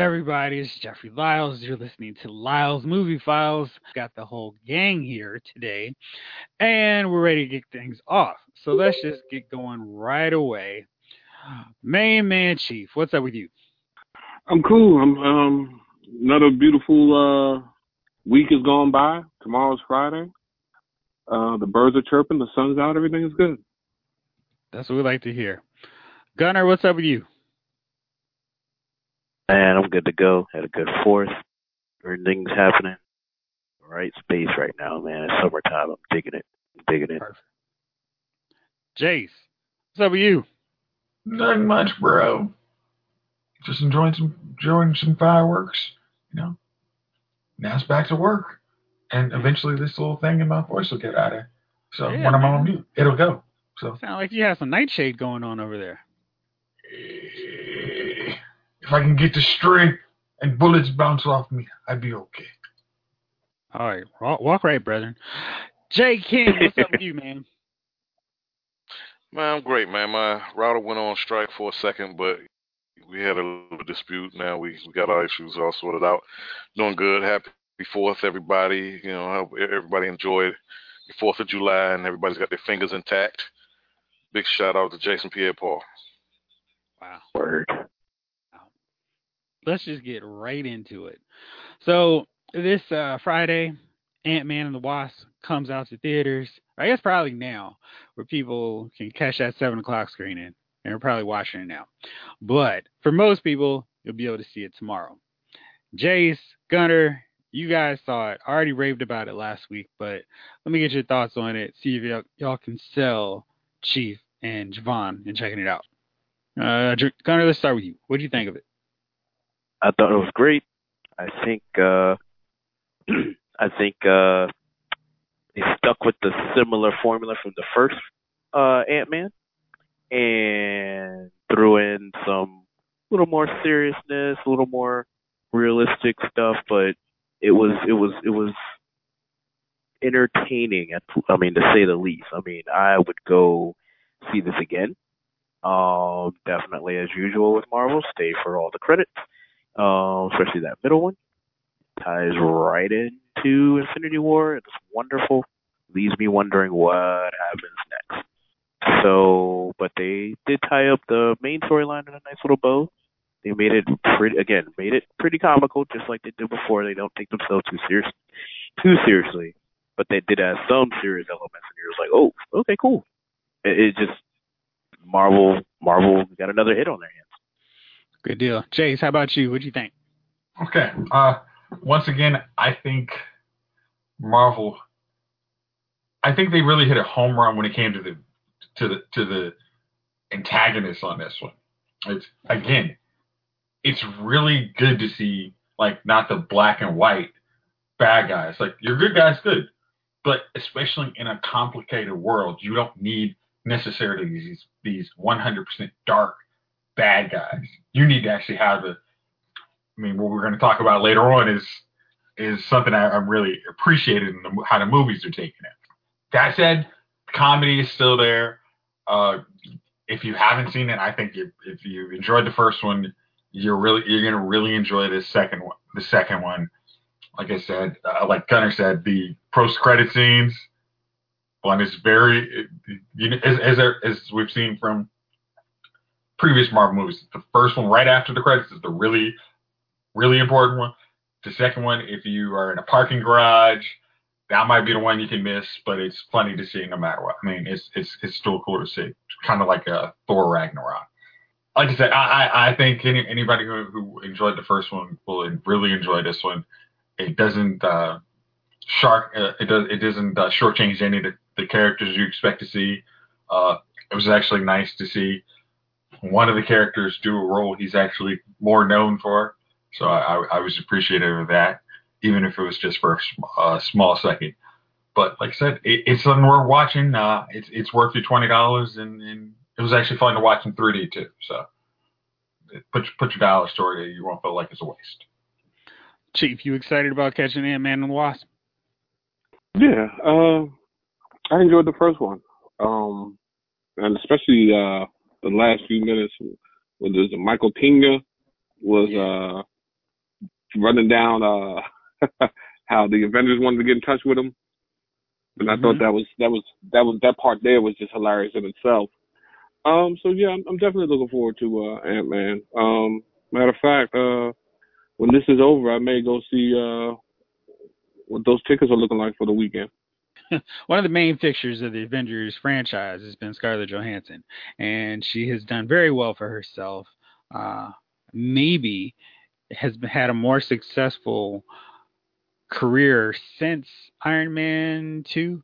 Everybody, it's Jeffrey Lyles. You're listening to Lyles Movie Files. Got the whole gang here today, and we're ready to get things off. So let's just get going right away. Main man Chief, what's up with you? I'm cool. I'm um another beautiful uh week has gone by. Tomorrow's Friday. Uh the birds are chirping, the sun's out, everything is good. That's what we like to hear. Gunner, what's up with you? Man, I'm good to go. Had a good fourth. Everything's happening. Right space right now, man. It's summertime. I'm digging it. I'm digging it. Perfect. Jace, what's up with you? Nothing much, bro. Just enjoying some enjoying some fireworks, you know. Now it's back to work. And eventually this little thing in my voice will get out of. So Yeah, when I'm on man. mute, it'll go. So Sound like you have some nightshade going on over there. If I can get the strength and bullets bounce off me, I'd be okay. All right, walk, walk right, brethren. Jay King, what's up with you, man? Man, I'm great, man. My router went on strike for a second, but we had a little dispute. Now we, we got our issues all sorted out. Doing good. Happy Fourth, everybody. You know, I hope everybody enjoyed the Fourth of July, and everybody's got their fingers intact. Big shout out to Jason Pierre-Paul. Wow. Word. Let's just get right into it. So this uh, Friday, Ant Man and the Wasp comes out to theaters. I guess probably now, where people can catch that seven o'clock screening, and they're probably watching it now. But for most people, you'll be able to see it tomorrow. Jace, Gunner, you guys saw it. I already raved about it last week, but let me get your thoughts on it. See if y'all, y'all can sell Chief and Javon in checking it out. Uh, Gunner, let's start with you. What do you think of it? I thought it was great. I think uh I think uh they stuck with the similar formula from the first uh Ant Man and threw in some little more seriousness, a little more realistic stuff, but it was it was it was entertaining at I mean to say the least. I mean I would go see this again. Um definitely as usual with Marvel, stay for all the credits um, especially that middle one. Ties right into Infinity War. It's wonderful. Leaves me wondering what happens next. So, but they did tie up the main storyline in a nice little bow. They made it pretty, again, made it pretty comical, just like they did before. They don't take themselves too serious, too seriously, but they did have some serious elements, and you're just like, oh, okay, cool. It, it just Marvel, Marvel got another hit on their hands. Good deal. Jace, how about you? What do you think? Okay. Uh, once again, I think Marvel. I think they really hit a home run when it came to the to the to the antagonist on this one. It's again, it's really good to see like not the black and white bad guys. Like your good guys, good, but especially in a complicated world, you don't need necessarily these these 100% dark bad guys. You need to actually have the. I mean, what we're going to talk about later on is is something I, I'm really appreciated in the, how the movies are taking it. That said, comedy is still there. Uh, if you haven't seen it, I think if, if you enjoyed the first one, you're really you're going to really enjoy this second one. The second one, like I said, uh, like Gunner said, the post credit scenes. One is very, you know, as as, as we've seen from previous Marvel movies. The first one, right after the credits, is the really, really important one. The second one, if you are in a parking garage, that might be the one you can miss, but it's funny to see no matter what. I mean, it's it's it's still cool to see. Kind of like a Thor Ragnarok. Like I said, I I, I think any, anybody who, who enjoyed the first one will really enjoy this one. It doesn't uh, shark uh, it does it doesn't uh, shortchange any of the, the characters you expect to see. Uh, it was actually nice to see one of the characters do a role he's actually more known for. So I, I was appreciative of that, even if it was just for a sm- a small second. But like I said, it, it's something worth watching. Uh, it's it's worth your twenty dollars, and, and it was actually fun to watch in 3D too. So put put your dollars toward it. You won't feel like it's a waste. Chief, you excited about catching Ant Man and the Wasp? Yeah, uh, I enjoyed the first one, um, and especially uh, the last few minutes when there's a Michael Peña was uh running down uh how the Avengers wanted to get in touch with him. And I Mhm. thought that was that was that was that part there was just hilarious in itself. Um so yeah, I'm, I'm definitely looking forward to uh Ant Man. Um matter of fact, uh when this is over I may go see uh what those tickets are looking like for the weekend. One of the main fixtures of the Avengers franchise has been Scarlett Johansson, and she has done very well for herself. Uh, maybe has had a more successful career since Iron Man 2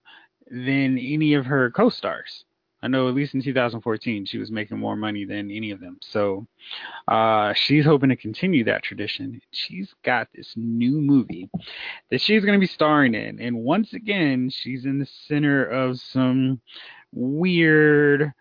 than any of her co-stars. I know at least in 2014 she was making more money than any of them. So uh, she's hoping to continue that tradition. She's got this new movie that she's going to be starring in. And once again, she's in the center of some weird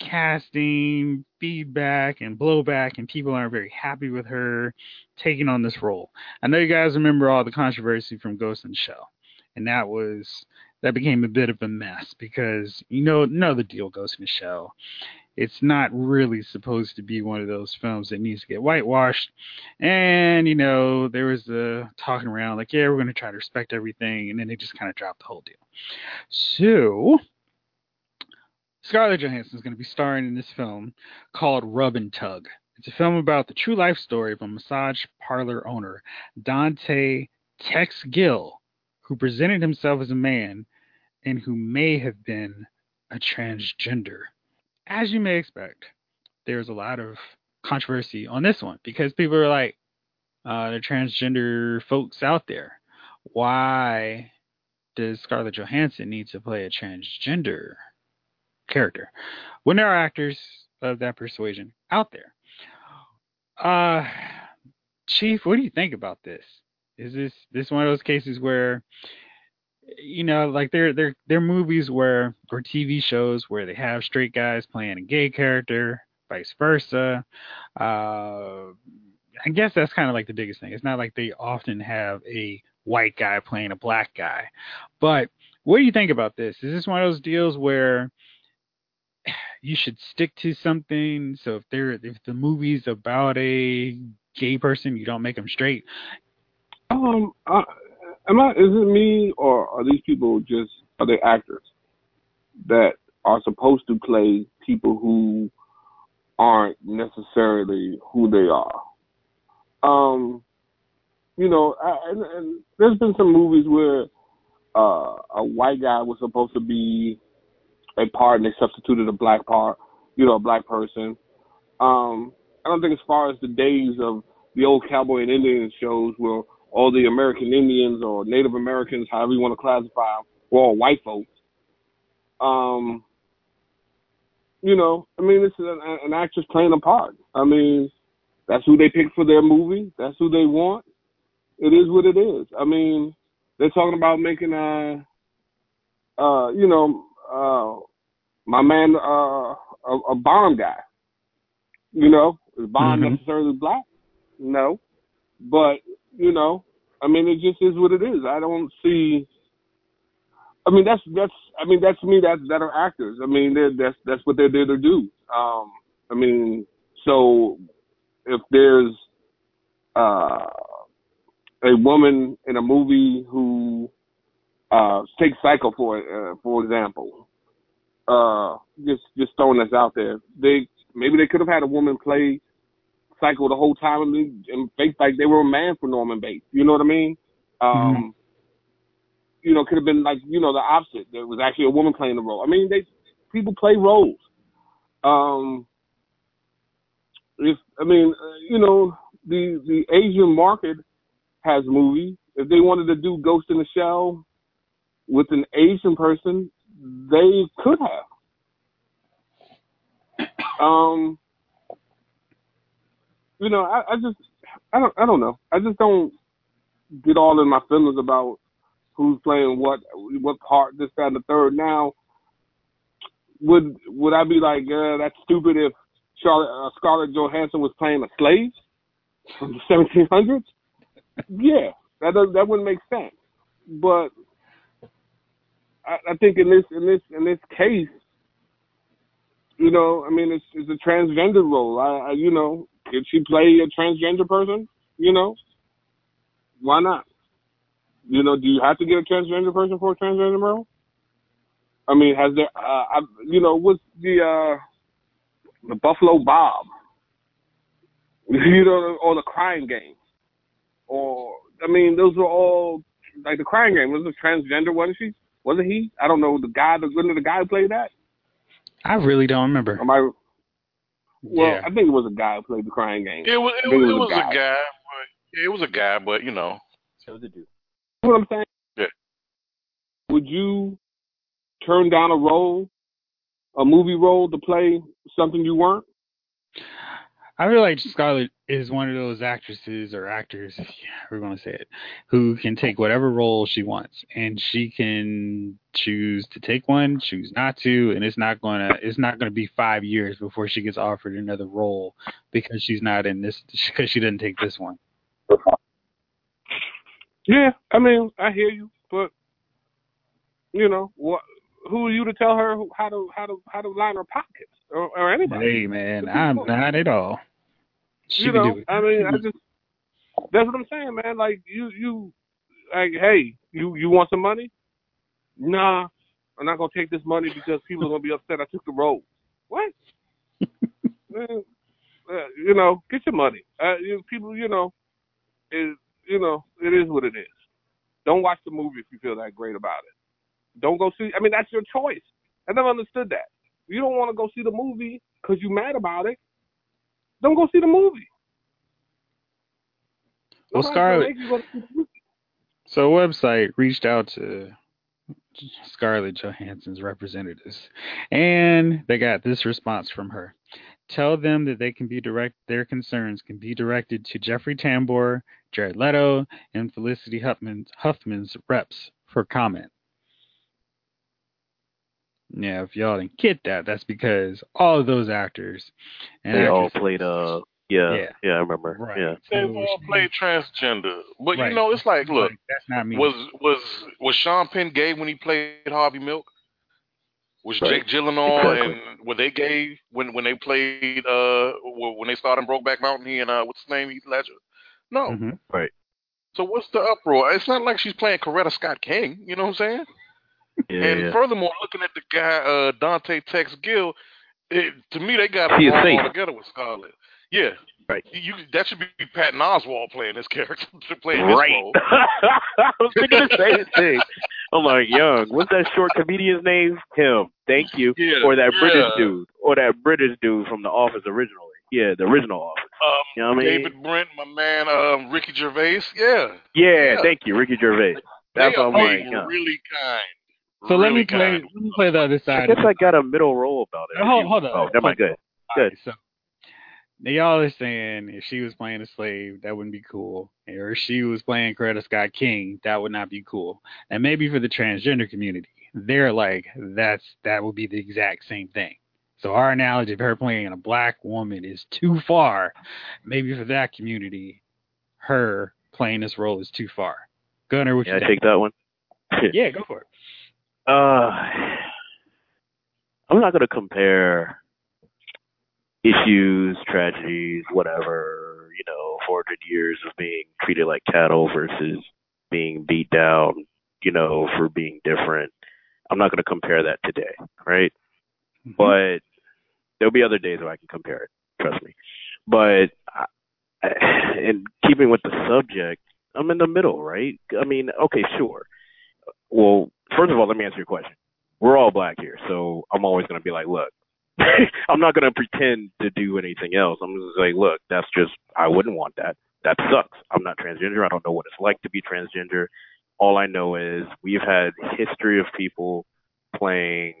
casting feedback and blowback, and people aren't very happy with her taking on this role. I know you guys remember all the controversy from Ghost in the Shell, and that was that became a bit of a mess because you know know the deal goes in. It's not really supposed to be one of those films that needs to get whitewashed. And, you know, there was the talking around like, yeah, we're going to try to respect everything. And then they just kind of dropped the whole deal. So, Scarlett Johansson is going to be starring in this film called Rub and Tug. It's a film about the true life story of a massage parlor owner, Dante Tex Gill, who presented himself as a man and who may have been a transgender. As you may expect, there's a lot of controversy on this one because people are like, uh, the transgender folks out there. Why does Scarlett Johansson need to play a transgender character when there are actors of that persuasion out there? Uh, Chief, what do you think about this? Is this this one of those cases where you know, like they're they're they're movies where or TV shows where they have straight guys playing a gay character, vice versa. Uh, I guess that's kind of like the biggest thing. It's not like they often have a white guy playing a black guy. But what do you think about this? Is this one of those deals where you should stick to something? So if they're if the movie's about a gay person, you don't make them straight. Um, am I? Is it me or are these people just are they actors that are supposed to play people who aren't necessarily who they are? Um, you know, I, and, and there's been some movies where uh, a white guy was supposed to be a part and they substituted a black part, you know, a black person. Um, I don't think as far as the days of the old cowboy and Indian shows where all the American Indians or Native Americans, however you want to classify them, were all white folks. Um, you know, I mean, it's an, an actress playing a part. I mean, that's who they picked for their movie. That's who they want. It is what it is. I mean, they're talking about making a, uh, you know, uh, my man, uh, a, a Bond guy. You know, is Bond Mhm. necessarily black? No, but you know, I mean, it just is what it is. I don't see. I mean, that's that's. I mean, that's me. That's that are actors. I mean, that's that's what they're there to do. Um, I mean, so if there's uh, a woman in a movie who uh, take Psycho for uh, for example, uh, just just throwing this out there, they maybe they could have had a woman play Psycho the whole time and, and fake like they were a man for Norman Bates. You know what I mean? Um, You know, could have been like you know the opposite. There was actually a woman playing the role. I mean, they people play roles. Um, if I mean, uh, you know, the the Asian market has movies. If they wanted to do Ghost in the Shell with an Asian person, they could have. Um, you know, I, I just, I don't, I don't know. I just don't get all in my feelings about who's playing what, what part, this, that, and the third. Now, would would I be like, uh, that's stupid if Charlotte, uh, Scarlett Johansson was playing a slave from the 1700s? yeah, that does that wouldn't make sense. But I, I think in this in this in this case, you know, I mean, it's it's a transgender role. I, I you know, Did she play a transgender person? You know, why not? You know, do you have to get a transgender person for a transgender role? I mean, has there, uh, I, you know, what's the, uh, the Buffalo Bob, you know, or the Crying Game, or I mean, those were all like the Crying Game was a transgender, wasn't she? Wasn't he? I don't know the guy. The the guy who played that. I really don't remember. Am I? Well, yeah. I think it was a guy who played the Crying Game. It was it, I was, it it was was a a guy, but it was a guy, but you know, So the dude. You know what I'm saying? Yeah. Would you turn down a role, a movie role, to play something you weren't? I feel like Scarlett is one of those actresses or actors, yeah, we're going to say it, who can take whatever role she wants, and she can choose to take one, choose not to, and it's not going to it's not to be five years before she gets offered another role because she's not in this because she didn't take this one. Yeah, I mean, I hear you, but you know, what? Who are you to tell her how to how to how to line her pockets or, or anybody? Hey man, I'm not at all. She you know. I mean, I just that's what I'm saying, man. Like you, you, like, hey, you, you want some money? Nah, I'm not gonna take this money because people are gonna be upset I took the road. What? Man, uh, you know, get your money. Uh, you, people, you know, is you know, it is what it is. Don't watch the movie if you feel that great about it. Don't go see. I mean, that's your choice. I never understood that. You don't want to go see the movie because you're mad about it. Don't go see the movie. Well, Scarlett- make you go see the movie. So a website reached out to Scarlett Johansson's representatives, and they got this response from her. Tell them that they can be direct their concerns can be directed to Jeffrey Tambor, Jared Leto, and Felicity Huffman's, Huffman's reps for comment. Yeah, if y'all didn't get that, that's because all of those actors and They all played uh yeah, Yeah. yeah, I remember. right. Yeah. they all played transgender. But Right. you know, it's like, look, like, that's not me. was was was Sean Penn gay when he played Harvey Milk? Was Right. Jake Gyllenhaal Exactly. and were they gay when when they played uh when they started in Brokeback Mountain? He and uh what's his name? Heath Ledger. No. Mhm. So what's the uproar? It's not like she's playing Coretta Scott King. You know what I'm saying? Yeah, and yeah. furthermore, looking at the guy uh Dante Tex Gill, it, to me they got He it is wrong safe. altogether with Scarlett. Yeah. Right. You that should be Patton Oswalt playing this character, playing this Right. role. I was thinking the same thing. I'm like, young, what's that short comedian's name? Him. Thank you. Yeah. Or that yeah. British dude. Or that British dude from the office originally. Yeah, the original office. Um, You know what I mean? David Brent, my man, um, Ricky Gervais. Yeah, Yeah, Yeah. thank you, Ricky Gervais. That's they what I'm are like. being really kind. So let me play. Let me play the other side. I guess I got a middle role about it. Oh, hold- hold on. Oh, never mind. Good. All right, so now y'all are saying if she was playing a slave, that wouldn't be cool, or if she was playing Coretta Scott King, that would not be cool. And maybe for the transgender community, they're like, that's that would be the exact same thing. So our analogy of her playing a black woman is too far. Maybe for that community, her playing this role is too far. Gunner, would you I take that one. Yeah, go for it. Uh, I'm not going to compare issues, tragedies, whatever, you know, 400 years of being treated like cattle versus being beat down, you know, for being different. I'm not going to compare that today, right? Mm-hmm. But there'll be other days where I can compare it, trust me. But I, in keeping with the subject, I'm in the middle, right? I mean, okay, sure. Well, first of all, let me answer your question. We're all black here, so I'm always going to be like, look, I'm not going to pretend to do anything else. I'm just like, look, that's just, I wouldn't want that. That sucks. I'm not transgender. I don't know what it's like to be transgender. All I know is we've had history of people playing,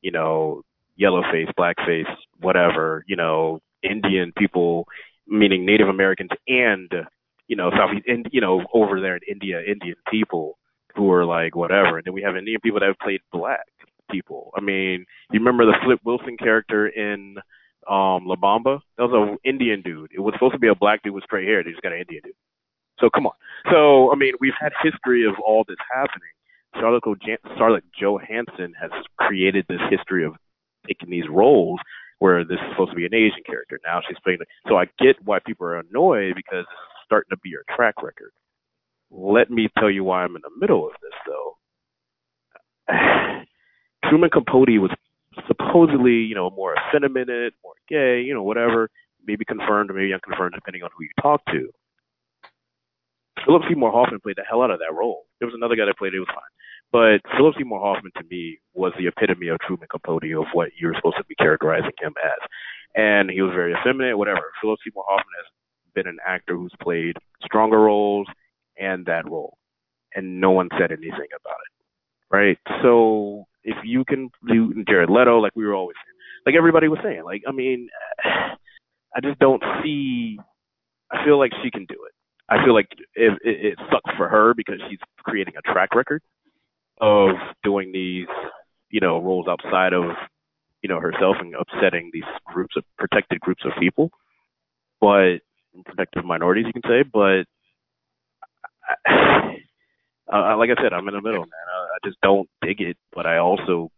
you know, yellow face, black face, whatever, you know, Indian people, meaning Native Americans and, you know, Southeast, and, you know, over there in India, Indian people who are like whatever. And then we have Indian people that have played black people. I mean, you remember the Flip Wilson character in um La Bamba? That was an Indian dude. It was supposed to be a black dude with straight hair. They just got an Indian dude. So come on. So I mean, we've had history of all this happening. Charlotte, Johan- Charlotte Johansson has created this history of taking these roles where this is supposed to be an Asian character. Now she's playing. So I get why people are annoyed because it's starting to be your track record. Let me tell you why I'm in the middle of this though. Truman Capote was supposedly, you know, more effeminate, more gay, you know, whatever, maybe confirmed or maybe unconfirmed depending on who you talk to. Philip Seymour Hoffman played the hell out of that role. There was another guy that played it, it was fine. But Philip Seymour Hoffman to me was the epitome of Truman Capote of what you're supposed to be characterizing him as. And he was very effeminate, whatever. Philip Seymour Hoffman has been an actor who's played stronger roles and that role. And no one said anything about it. Right? So if you can do Jared Leto, like we were always like everybody was saying, like I mean, I just don't see. I feel like she can do it. I feel like it, it, it sucks for her because she's creating a track record of doing these, you know, roles outside of, you know, herself and upsetting these groups of protected groups of people, but protected minorities, you can say. But uh, like I said, I'm in the middle, man. I, I just don't dig it, but I also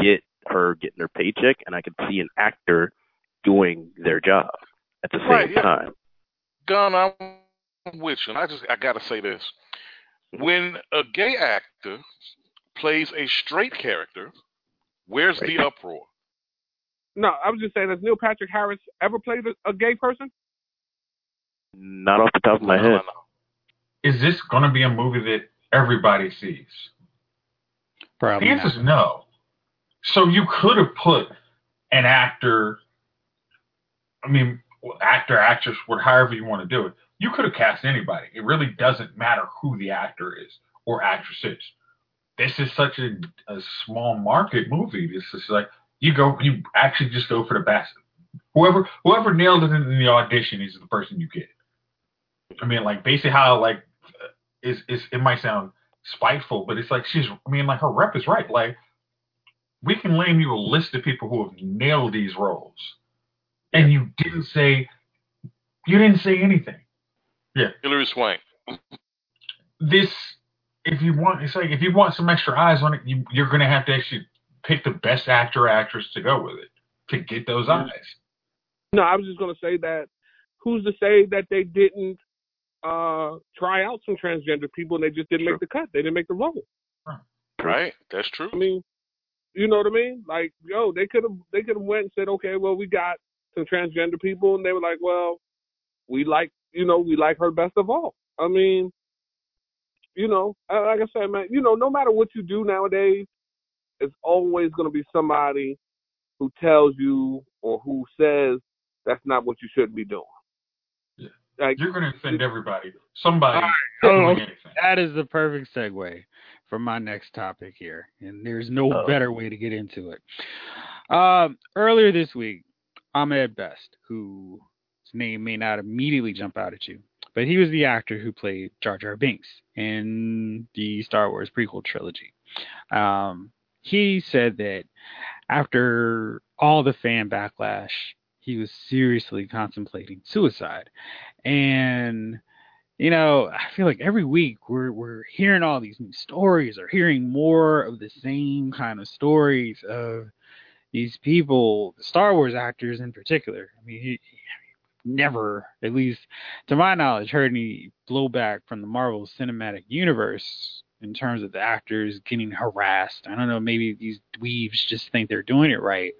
get her getting her paycheck, and I can see an actor doing their job at the same Right, yeah. time. Gun, I'm with you. And I just I gotta say this. When a gay actor plays a straight character, where's the uproar? No, I was just saying, has Neil Patrick Harris ever played a, a gay person? Not off the top of my No, head. no, no. Is this going to be a movie that everybody sees? Probably The answer is no. So you could have put an actor, I mean, actor, actress, what, however you want to do it. You could have cast anybody. It really doesn't matter who the actor is or actress is. This is such a, a small market movie. This is like you go, you actually just go for the best. Whoever whoever nailed it in the audition is the person you get. I mean, like basically how like is is it might sound spiteful, but it's like she's. I mean, like her rep is right. Like we can name you a list of people who have nailed these roles, and you didn't say you didn't say anything. Yeah, Hilary Swank. This, if you want, it's like if you want some extra eyes on it, you, you're going to have to actually pick the best actor or actress to go with it to get those Mhm. eyes. No, I was just gonna say that. Who's to say that they didn't uh try out some transgender people and they just didn't Sure. make the cut? They didn't make the role. Right? That's true. I mean, you know what I mean? Like, yo, they could have they could have went and said, okay, well, we got some transgender people, and they were like, well, we like, you know, we like her best of all. I mean, you know, uh, like I said, man, you know, no matter what you do nowadays, it's always going to be somebody who tells you or who says that's not what you should be doing. Yeah. Like, You're going to offend everybody. Somebody Oh, anything. That is the perfect segue for my next topic here, and there's no Oh. better way to get into it. Um, earlier this week, Ahmed Best, whose name may not immediately jump out at you, but he was the actor who played Jar Jar Binks in the Star Wars prequel trilogy. Um, he said that after all the fan backlash, he was seriously contemplating suicide, and you know, I feel like every week we're we're hearing all these new stories or hearing more of the same kind of stories of these people, the Star Wars actors in particular. I mean, he, he never, at least to my knowledge, heard any blowback from the Marvel Cinematic Universe in terms of the actors getting harassed. I don't know, maybe these dweebs just think they're doing it right,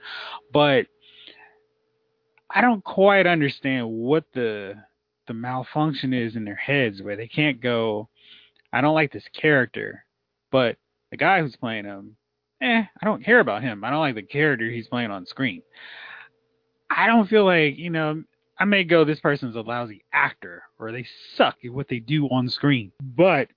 but I don't quite understand what the the malfunction is in their heads where they can't go, I don't like this character, but the guy who's playing him, eh, I don't care about him. I don't like the character he's playing on screen. I don't feel like, you know, I may go, this person's a lousy actor or they suck at what they do on screen, but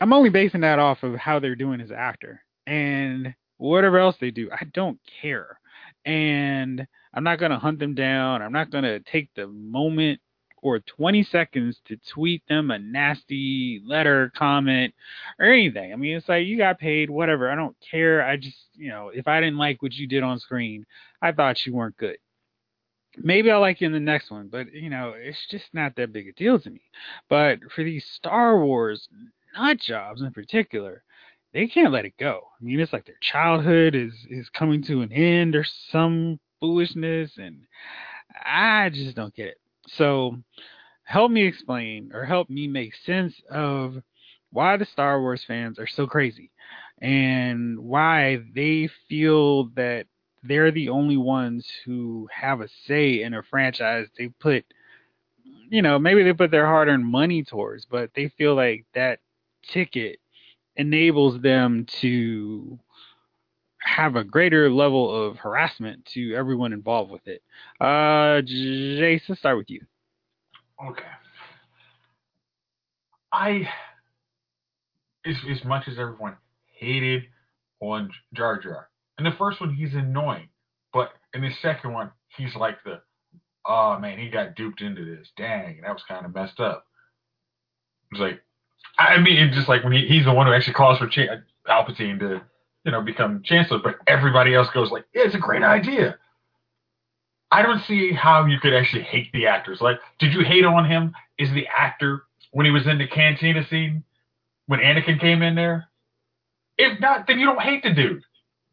I'm only basing that off of how they're doing as an actor. And whatever else they do, I don't care. And I'm not going to hunt them down. I'm not going to take the moment or 20 seconds to tweet them a nasty letter, comment, or anything. I mean, it's like you got paid, whatever. I don't care. I just, you know, if I didn't like what you did on screen, I thought you weren't good. Maybe I'll like you in the next one, but you know, it's just not that big a deal to me. But for these Star Wars nut jobs in particular, they can't let it go. I mean, it's like their childhood is is coming to an end or some foolishness, and I just don't get it. So, help me explain or help me make sense of why the Star Wars fans are so crazy and why they feel that they're the only ones who have a say in a franchise they put you know maybe they put their hard-earned money towards but they feel like that ticket enables them to have a greater level of harassment to everyone involved with it uh let's start with you Okay. I, as, as much as everyone hated on Jar Jar, in the first one he's annoying, but in the second one he's like the, oh man, he got duped into this. Dang, that was kind of messed up. It's like, I mean, just like when he, he's the one who actually calls for Ch- Palpatine to, you know, become Chancellor, but everybody else goes like, yeah, it's a great idea. I don't see how you could actually hate the actors. Like, did you hate on him? Is the actor when he was in the cantina scene when Anakin came in there? If not, then you don't hate the dude.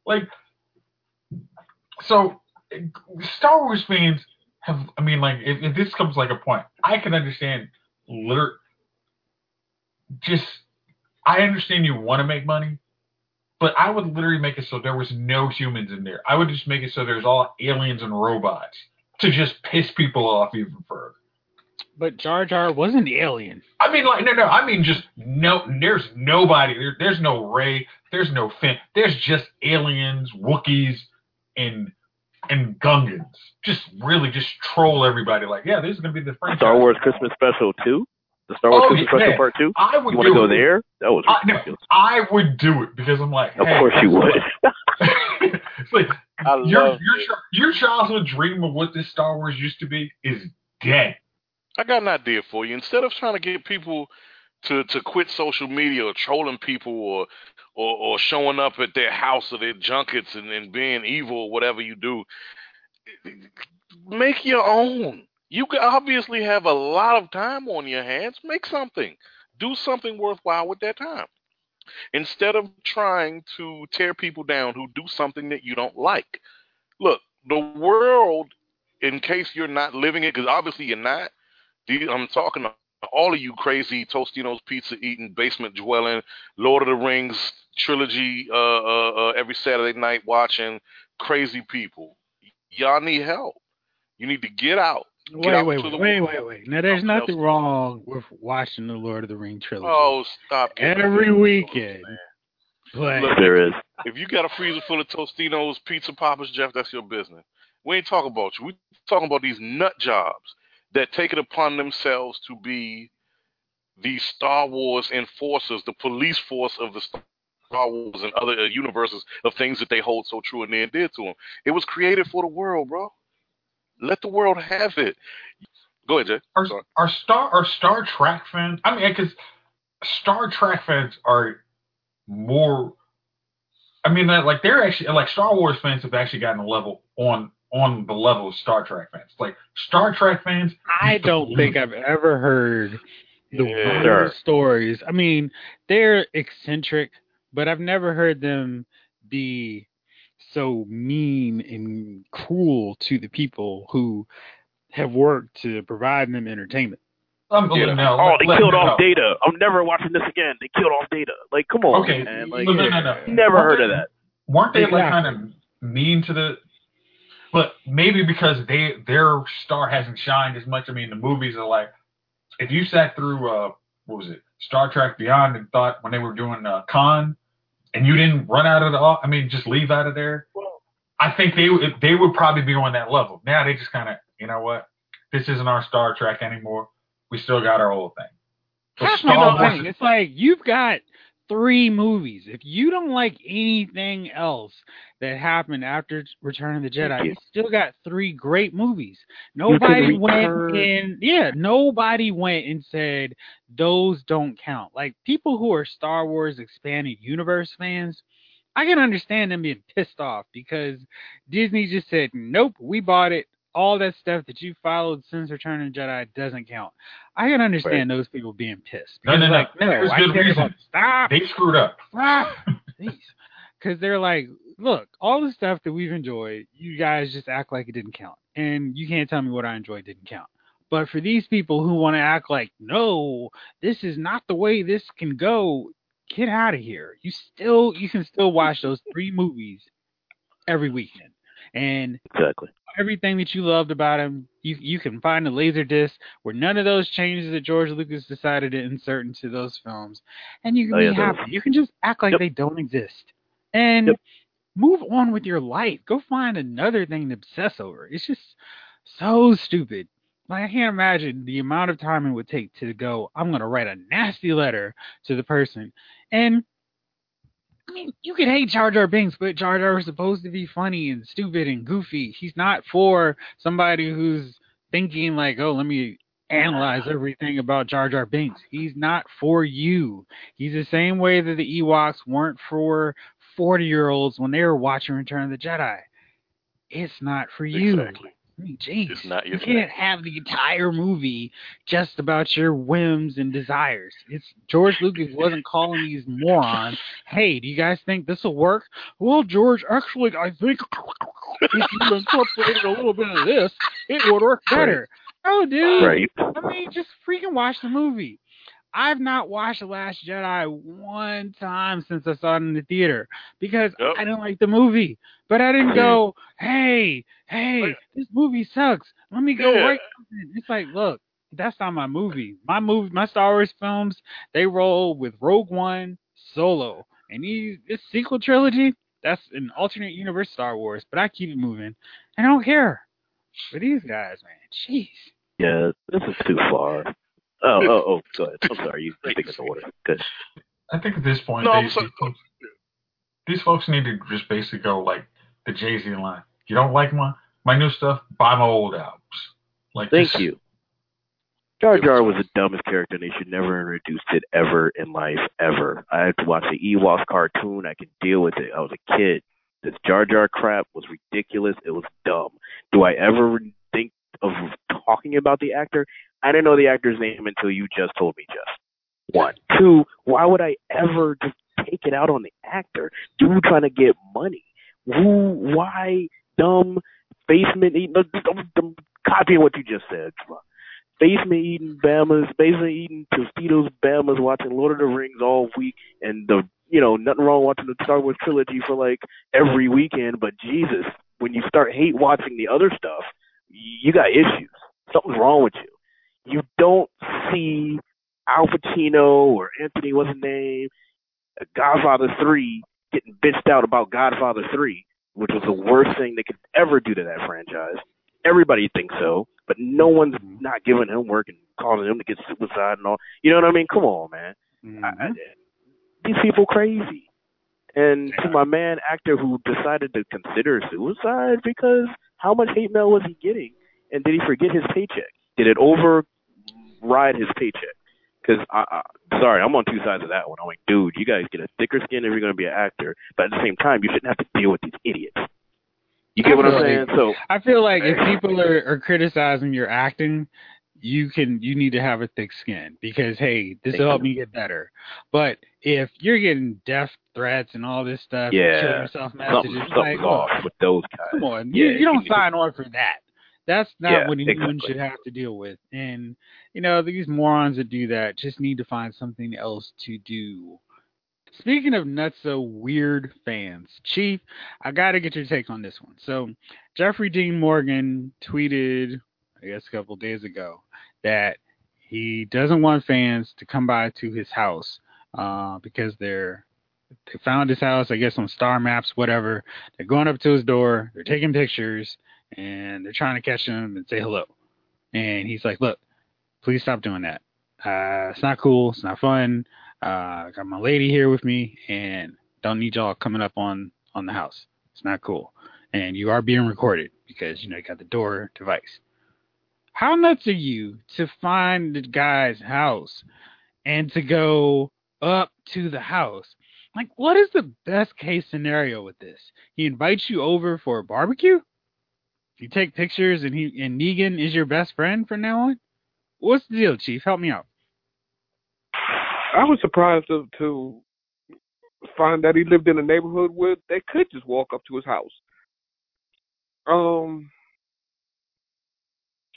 Like, so Star Wars fans have. I mean, like, if, if this comes like a point, I can understand. Liter- just, I understand you want to make money, but I would literally make it so there was no humans in there. I would just make it so there's all aliens and robots to just piss people off even further. but jar jar was an alien I mean, like, no, no. I mean, just no. There's nobody. There, there's no Ray. There's no Finn. There's just aliens, Wookiees, and and Gungans. Just really, just troll everybody. Like, yeah, this is gonna be the franchise. Star Wars Christmas Special two, the Star Wars Oh, Christmas yeah. Special Part two. I would You want to go it. there? That was I, no, ridiculous. I would do it because I'm like, Of course you would. it's like your love your your childhood dream of what this Star Wars used to be is dead. I got an idea for you. Instead of trying to get people to, to quit social media or trolling people or, or or showing up at their house or their junkets and, and being evil or whatever you do, make your own. You could obviously have a lot of time on your hands. Make something. Do something worthwhile with that time. Instead of trying to tear people down who do something that you don't like. Look, the world, in case you're not living it, because obviously you're not, I'm talking to all of you crazy Tostinos pizza eating, basement dwelling, Lord of the Rings trilogy uh, uh, uh, every Saturday night watching crazy people. Y'all need help. You need to get out. Wait out wait wait wait wait wait now there's nothing else. wrong with watching the lord of the ring trilogy Oh, stop. every weekend but Look, There is. If you got a freezer full of Tostinos, pizza poppers, Jeff, that's your business. We ain't talking about you. We talking about these nut jobs that take it upon themselves to be the Star Wars enforcers, the police force of the Star Wars and other universes of things that they hold so true and near and dear to them. It was created for the world, bro. Let the world have it. Go ahead, Jay. Are, are Star are Star Trek fans? I mean, because Star Trek fans are more. I mean, like they're actually like Star Wars fans have actually gotten a level on on the level of Star Trek fans. Like Star Trek fans, I don't think I've ever heard the Yeah. weirdest stories. I mean, they're eccentric, but I've never heard them be so mean and cruel to the people who have worked to provide them entertainment. Um, Yeah. no, Oh, they let- killed no, off no. Data. I'm never watching this again. They killed off Data. Like, come on, Okay, man. Like, no, no, no, no. never heard of that. Weren't they like kind of mean to the? But maybe because they their star hasn't shined as much. I mean, the movies are like, if you sat through uh, what was it, Star Trek Beyond, and thought when they were doing uh, Khan, and you didn't run out of the, I mean, just leave out of there. I think they would- they would probably be on that level. Now they just kind of, you know what, this isn't our Star Trek anymore. We still got our old thing. But That's Star the Wars thing. is- It's like you've got three movies. If you don't like anything else that happened after Return of the Jedi, you. still got three great movies. Nobody went and yeah, nobody went and said those don't count. Like people who are Star Wars expanded universe fans, I can understand them being pissed off because Disney just said, Nope, we bought it. All that stuff that you followed since Return of the Jedi doesn't count. I can understand those people being pissed. No, no, Because, no. Like, no, There's I good care reason. about stop. They screwed up. stop. Please. Because they're like, look, all the stuff that we've enjoyed, you guys just act like it didn't count. And you can't tell me what I enjoyed didn't count. But for these people who want to act like, no, this is not the way this can go, get out of here. You still, you can still watch those three movies every weekend. And Exactly. Everything that you loved about him, you you can find a laser disc where none of those changes that George Lucas decided to insert into those films, and you can Oh, be yeah, happy. You can just act like Yep. they don't exist, and Yep. move on with your life. Go find another thing to obsess over. It's just so stupid. Like I can't imagine the amount of time it would take to go. I'm gonna write a nasty letter to the person, and I mean, you can hate Jar Jar Binks, but Jar Jar was supposed to be funny and stupid and goofy. He's not for somebody who's thinking like, oh, let me analyze everything about Jar Jar Binks. He's not for you. He's the same way that the Ewoks weren't for 40 year olds when they were watching Return of the Jedi. It's not for you. Exactly. I mean, jeez. It's not you can't thing. have the entire movie just about your whims and desires. It's George Lucas wasn't calling these morons, hey, do you guys think this will work? Well, George, actually, I think if you incorporated a little bit of this, it would work better. Oh, dude. Right. I mean, just freaking watch the movie. I've not watched The Last Jedi one time since I saw it in the theater because Yep. I didn't like the movie. But I didn't mm-hmm. go, hey, hey, this movie sucks. Let me go Yeah. write something. It's like, look, that's not my movie. My movie, my Star Wars films, they roll with Rogue One, Solo, and these this sequel trilogy. That's an alternate universe Star Wars, but I keep it moving. I don't care. For these guys, man, jeez. Yeah, this is too far. Oh, oh, oh, go ahead. I'm sorry. You think it's order. Good. I think at this point, No, they, these, folks, these folks need to just basically go like the Jay Z line. You don't like my my new stuff? Buy my old albums. Like Thank this- you. Jar Jar was the dumbest character, and they should never introduce it ever in life, ever. I had to watch the Ewoks cartoon. I could deal with it. I was a kid. This Jar Jar crap was ridiculous. It was dumb. Do I ever think of talking about the actor? I didn't know the actor's name until you just told me just. One. Two, why would I ever just take it out on the actor? Dude trying to get money. Who, why, dumb, basement eating, copying what you just said. Basement eating Bama's, basement eating Tostitos Bama's, watching Lord of the Rings all week, and the, you know, nothing wrong watching the Star Wars trilogy for like every weekend, but Jesus, when you start hate watching the other stuff, you got issues. Something's wrong with you. You don't see Al Pacino or Anthony, what's his name, Godfather 3 getting bitched out about Godfather 3, which was the worst thing they could ever do to that franchise. Everybody thinks so, but no one's not giving him work and calling him to get suicide and all. You know what I mean? Come on, man. I, I, mm-hmm. these people crazy. And to my man actor who decided to consider suicide because how much hate mail was he getting? And did he forget his paycheck? Did it override his paycheck? Because I, I, sorry, I'm on two sides of that one. I'm like, dude, you guys get a thicker skin if you're going to be an actor, but at the same time, you shouldn't have to deal with these idiots. You get what I'm saying? So I feel like if people are, are criticizing your acting, you can you need to have a thick skin because hey, this will help me get better. But if you're getting death threats and all this stuff, Yeah, yourself messages, something, like, something's look, off with those guys. come on, Yeah, you, you don't you- sign on for that. That's not Yeah, what anyone exactly. should have to deal with. And you know, these morons that do that just need to find something else to do. Speaking of nuts so weird fans, Chief, I gotta get your take on this one. So Jeffrey Dean Morgan tweeted, I guess a couple days ago, that he doesn't want fans to come by to his house uh, because they're they found his house, I guess on star maps, whatever. They're going up to his door, they're taking pictures, and they're trying to catch him and say hello. And he's like, "Look, please stop doing that. Uh, it's not cool. It's not fun. Uh, I got my lady here with me, and don't need y'all coming up on on the house. It's not cool. And you are being recorded because you know you got the door device. How nuts are you to find the guy's house and to go up to the house? Like, what is the best case scenario with this? He invites you over for a barbecue. You take pictures, and he and Negan is your best friend from now on. What's the deal, Chief? Help me out. I was surprised to, to find that he lived in a neighborhood where they could just walk up to his house. Um,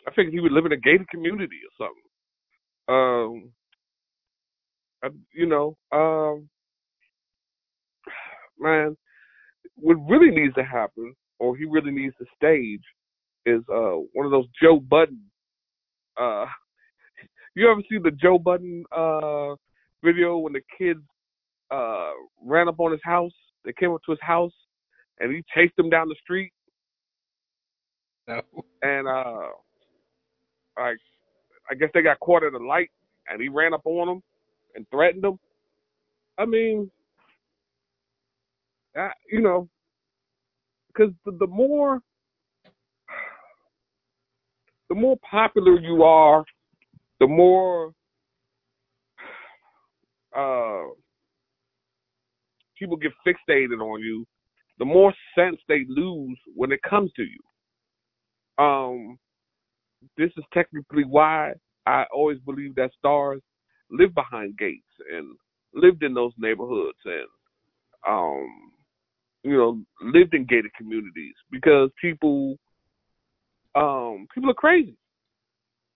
I figured he would live in a gated community or something. Um, I, you know, um, man, what really needs to happen, or he really needs to stage, is uh one of those Joe Budden. Uh, you ever see the Joe Budden uh video when the kids uh ran up on his house? They came up to his house, and he chased them down the street. No. And uh, like, I guess they got caught at a light, and he ran up on them and threatened them. I mean, uh, you know, because the, the more the more popular you are, the more uh, people get fixated on you, the more sense they lose when it comes to you. Um, this is technically why I always believe that stars live behind gates and lived in those neighborhoods and um you know lived in gated communities because people um people are crazy.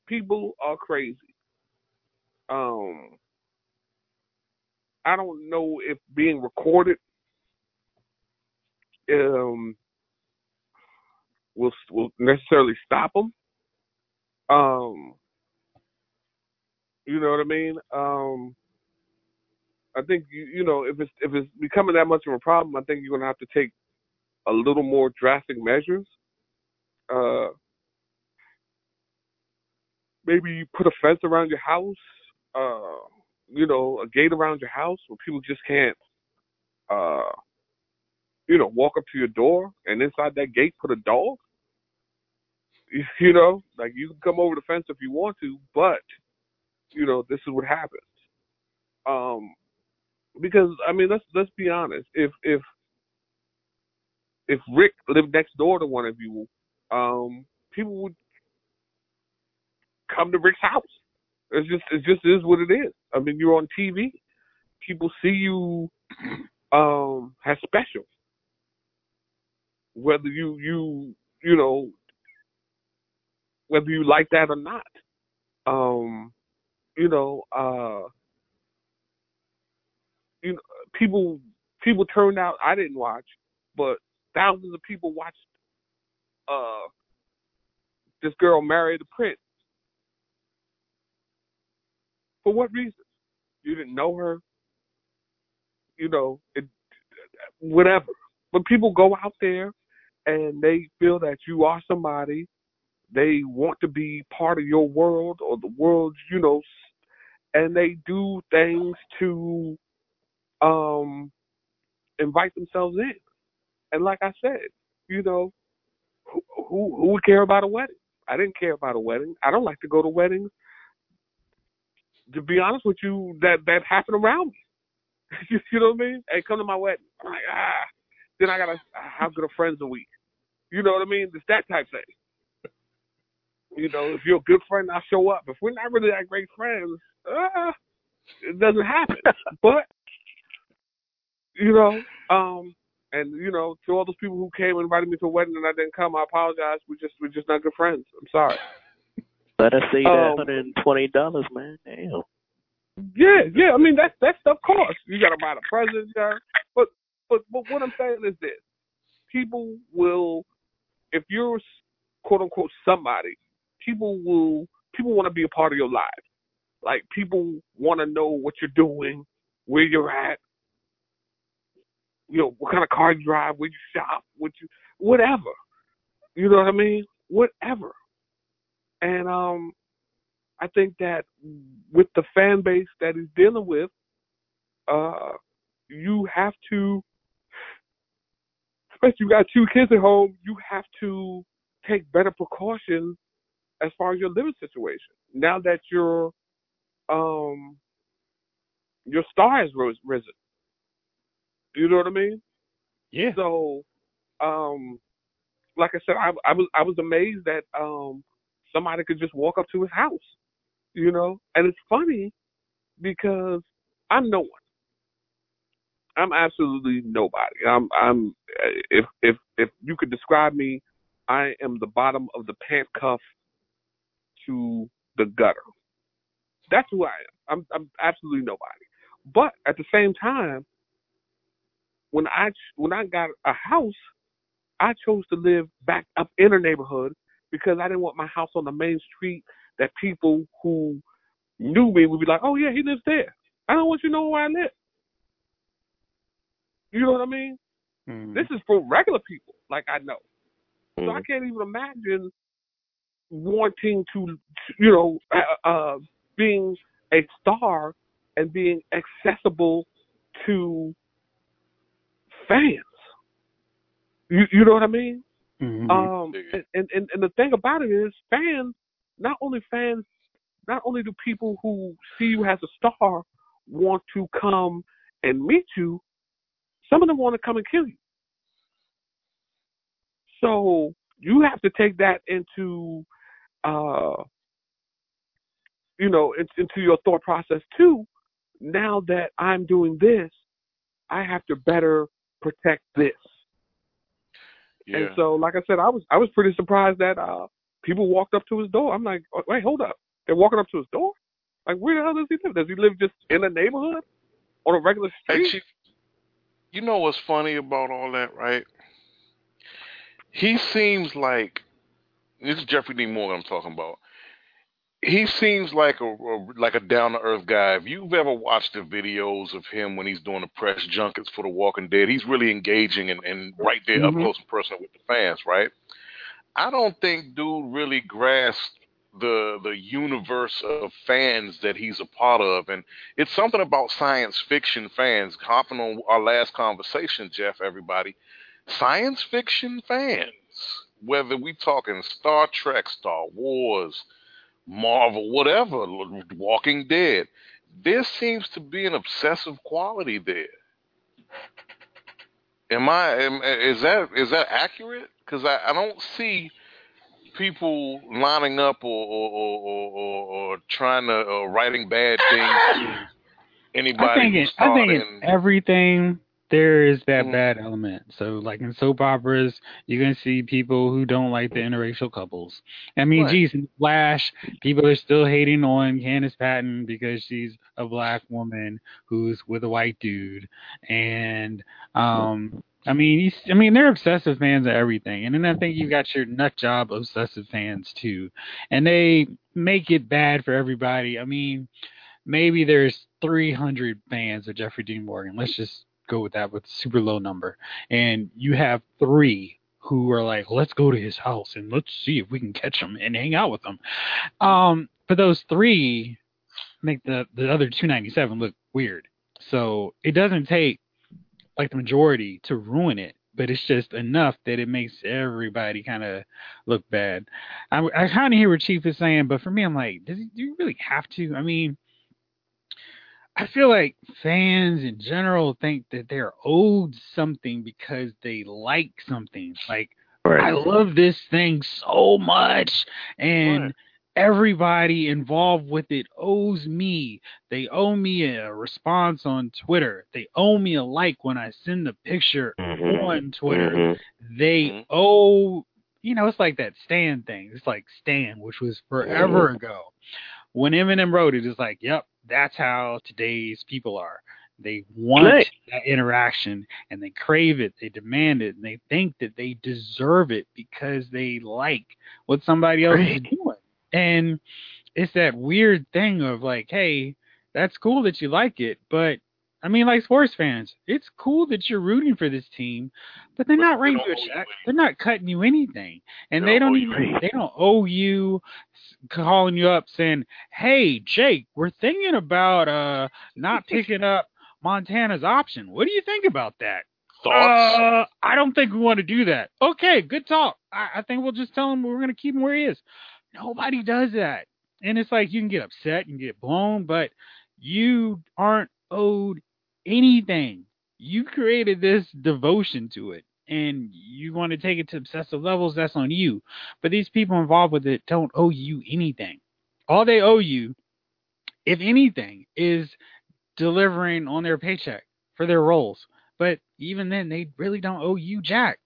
People are crazy. Um i don't know if being recorded um will will necessarily stop them um you know what I mean? Um, I think you you know if it's if it's becoming that much of a problem, I think you're gonna have to take a little more drastic measures. Uh, maybe put a fence around your house. Uh, you know, a gate around your house where people just can't, uh, you know, walk up to your door, and inside that gate put a dog. You know, like you can come over the fence if you want to, but you know, this is what happens. Um, because I mean, let's let's be honest. If if if Rick lived next door to one of you, um, people would come to Rick's house. It's just it just is what it is. I mean, you're on TV. People see you um as special. Whether you you you know whether you like that or not. Um you know, uh you know, people people turned out. I didn't watch, but thousands of people watched uh this girl marry the prince. For what reason? You didn't know her. You know, it, whatever. But people go out there and they feel that you are somebody. They want to be part of your world or the world, you know, and they do things to um invite themselves in. And like I said, you know, who who, who would care about a wedding? I didn't care about a wedding. I don't like to go to weddings. To be honest with you, that that happened around me. you know what I mean? Hey, come to my wedding. I'm like, ah. Then I gotta have good friends a week. You know what I mean? It's that type thing. You know, if you're a good friend, I'll show up. If we're not really that great friends, uh, it doesn't happen. but you know, um, and you know, to all those people who came and invited me to a wedding and I didn't come, I apologize. We just we're just not good friends. I'm sorry. Let us see that Um, hundred and twenty dollars, man. Damn. Yeah, yeah. I mean that that stuff costs. You got to buy the presents, you gotta- but but but what I'm saying is this: people will, if you're quote unquote somebody, people will people want to be a part of your life. Like people want to know what you're doing, where you're at, you know, what kind of car you drive, where you shop, what you whatever. You know what I mean? Whatever. And um I think that with the fan base that he's dealing with, uh, you have to, especially you got two kids at home, you have to take better precautions as far as your living situation. Now that your um your star has risen, you know what I mean? Yeah. So, um, like I said, I, I was I was amazed that um somebody could just walk up to his house, you know. And it's funny because I'm no one. I'm absolutely nobody. I'm I'm if if if you could describe me, I am the bottom of the pant cuff to the gutter. That's who I am. I'm I'm absolutely nobody. But at the same time, when I when I got a house, I chose to live back up in a neighborhood because I didn't want my house on the main street that people who knew me would be like, "Oh yeah, he lives there." I don't want you to know where I live. You know what I mean? Mm. This is for regular people, like I know. So Mm-hmm. I can't even imagine wanting to, you know, uh, uh, being a star and being accessible to fans. You you know what I mean? Mhm. Um, and, and and the thing about it is, fans, not only fans, not only do people who see you as a star want to come and meet you, some of them want to come and kill you. So you have to take that into, uh, you know, in- into your thought process too. Now that I'm doing this, I have to better protect this. Yeah. And so, like I said, I was I was pretty surprised that uh people walked up to his door. I'm like, wait, hold up, they're walking up to his door. Like, where the hell does he live? Does he live just in a neighborhood on a regular Hey, street? Chief, you know what's funny about all that, right? He seems like this is Jeffrey D. Morgan I'm talking about. He seems like a, a like a down to earth guy. If you've ever watched the videos of him when he's doing the press junkets for The Walking Dead, he's really engaging and, and right there up Mhm. close and personal with the fans, right? I don't think dude really grasped the the universe of fans that he's a part of, and it's something about science fiction fans. Hopping on our last conversation, Jeff, everybody, science fiction fans, whether we talking Star Trek, Star Wars, Marvel, whatever, Walking Dead, there seems to be an obsessive quality there. Am I? Am, is that is that accurate? Because I, I don't see people lining up or or, or, or, or, trying to or writing bad things anybody. I think in, I think in starting- everything there is that Mhm. bad element. So like in soap operas, you're gonna see people who don't like the interracial couples. I mean, geez, in Flash, people are still hating on Candice Patton because she's a black woman who's with a white dude, and um. I mean, you, I mean, they're obsessive fans of everything, and then I think you've got your nut job obsessive fans too, and they make it bad for everybody. I mean, maybe there's 300 fans of Jeffrey Dean Morgan. Let's just go with that with super low number. And you have three who are like, let's go to his house and let's see if we can catch him and hang out with him. Um, but those three make the, the other 297 look weird. So it doesn't take like the majority to ruin it. But it's just enough that it makes everybody kind of look bad. I, I kind of hear what Chief is saying, but for me, I'm like, does he, do you really have to? I mean, I feel like fans in general think that they're owed something because they like something. Like, I love this thing so much, and Right. everybody involved with it owes me. They owe me a response on Twitter. They owe me a like when I send the picture Mhm. on Twitter Mhm. they Mhm. owe you know it's like that Stan thing. It's like Stan, which was forever ago. When Eminem wrote it, it's like, yep, that's how today's people are. They want Right. that interaction and they crave it, they demand it, and they think that they deserve it because they like what somebody else is doing. And it's that weird thing of like, hey, that's cool that you like it, but I mean, like sports fans, it's cool that you're rooting for this team, but they're But not writing you a check. They're not cutting you anything, and They they don't don't owe you even they don't owe you calling you up saying, "Hey, Jake, we're thinking about uh not picking up Montana's option. What do you think about that?" Thoughts? Uh, I don't think we want to do that. Okay, good talk. I, I think we'll just tell him we're going to keep him where he is. Nobody does that. And it's like you can get upset and get blown, but you aren't owed anything. You created this devotion to it and you want to take it to obsessive levels, that's on you. But these people involved with it don't owe you anything. All they owe you, if anything, is delivering on their paycheck for their roles. But even then, they really don't owe you jack.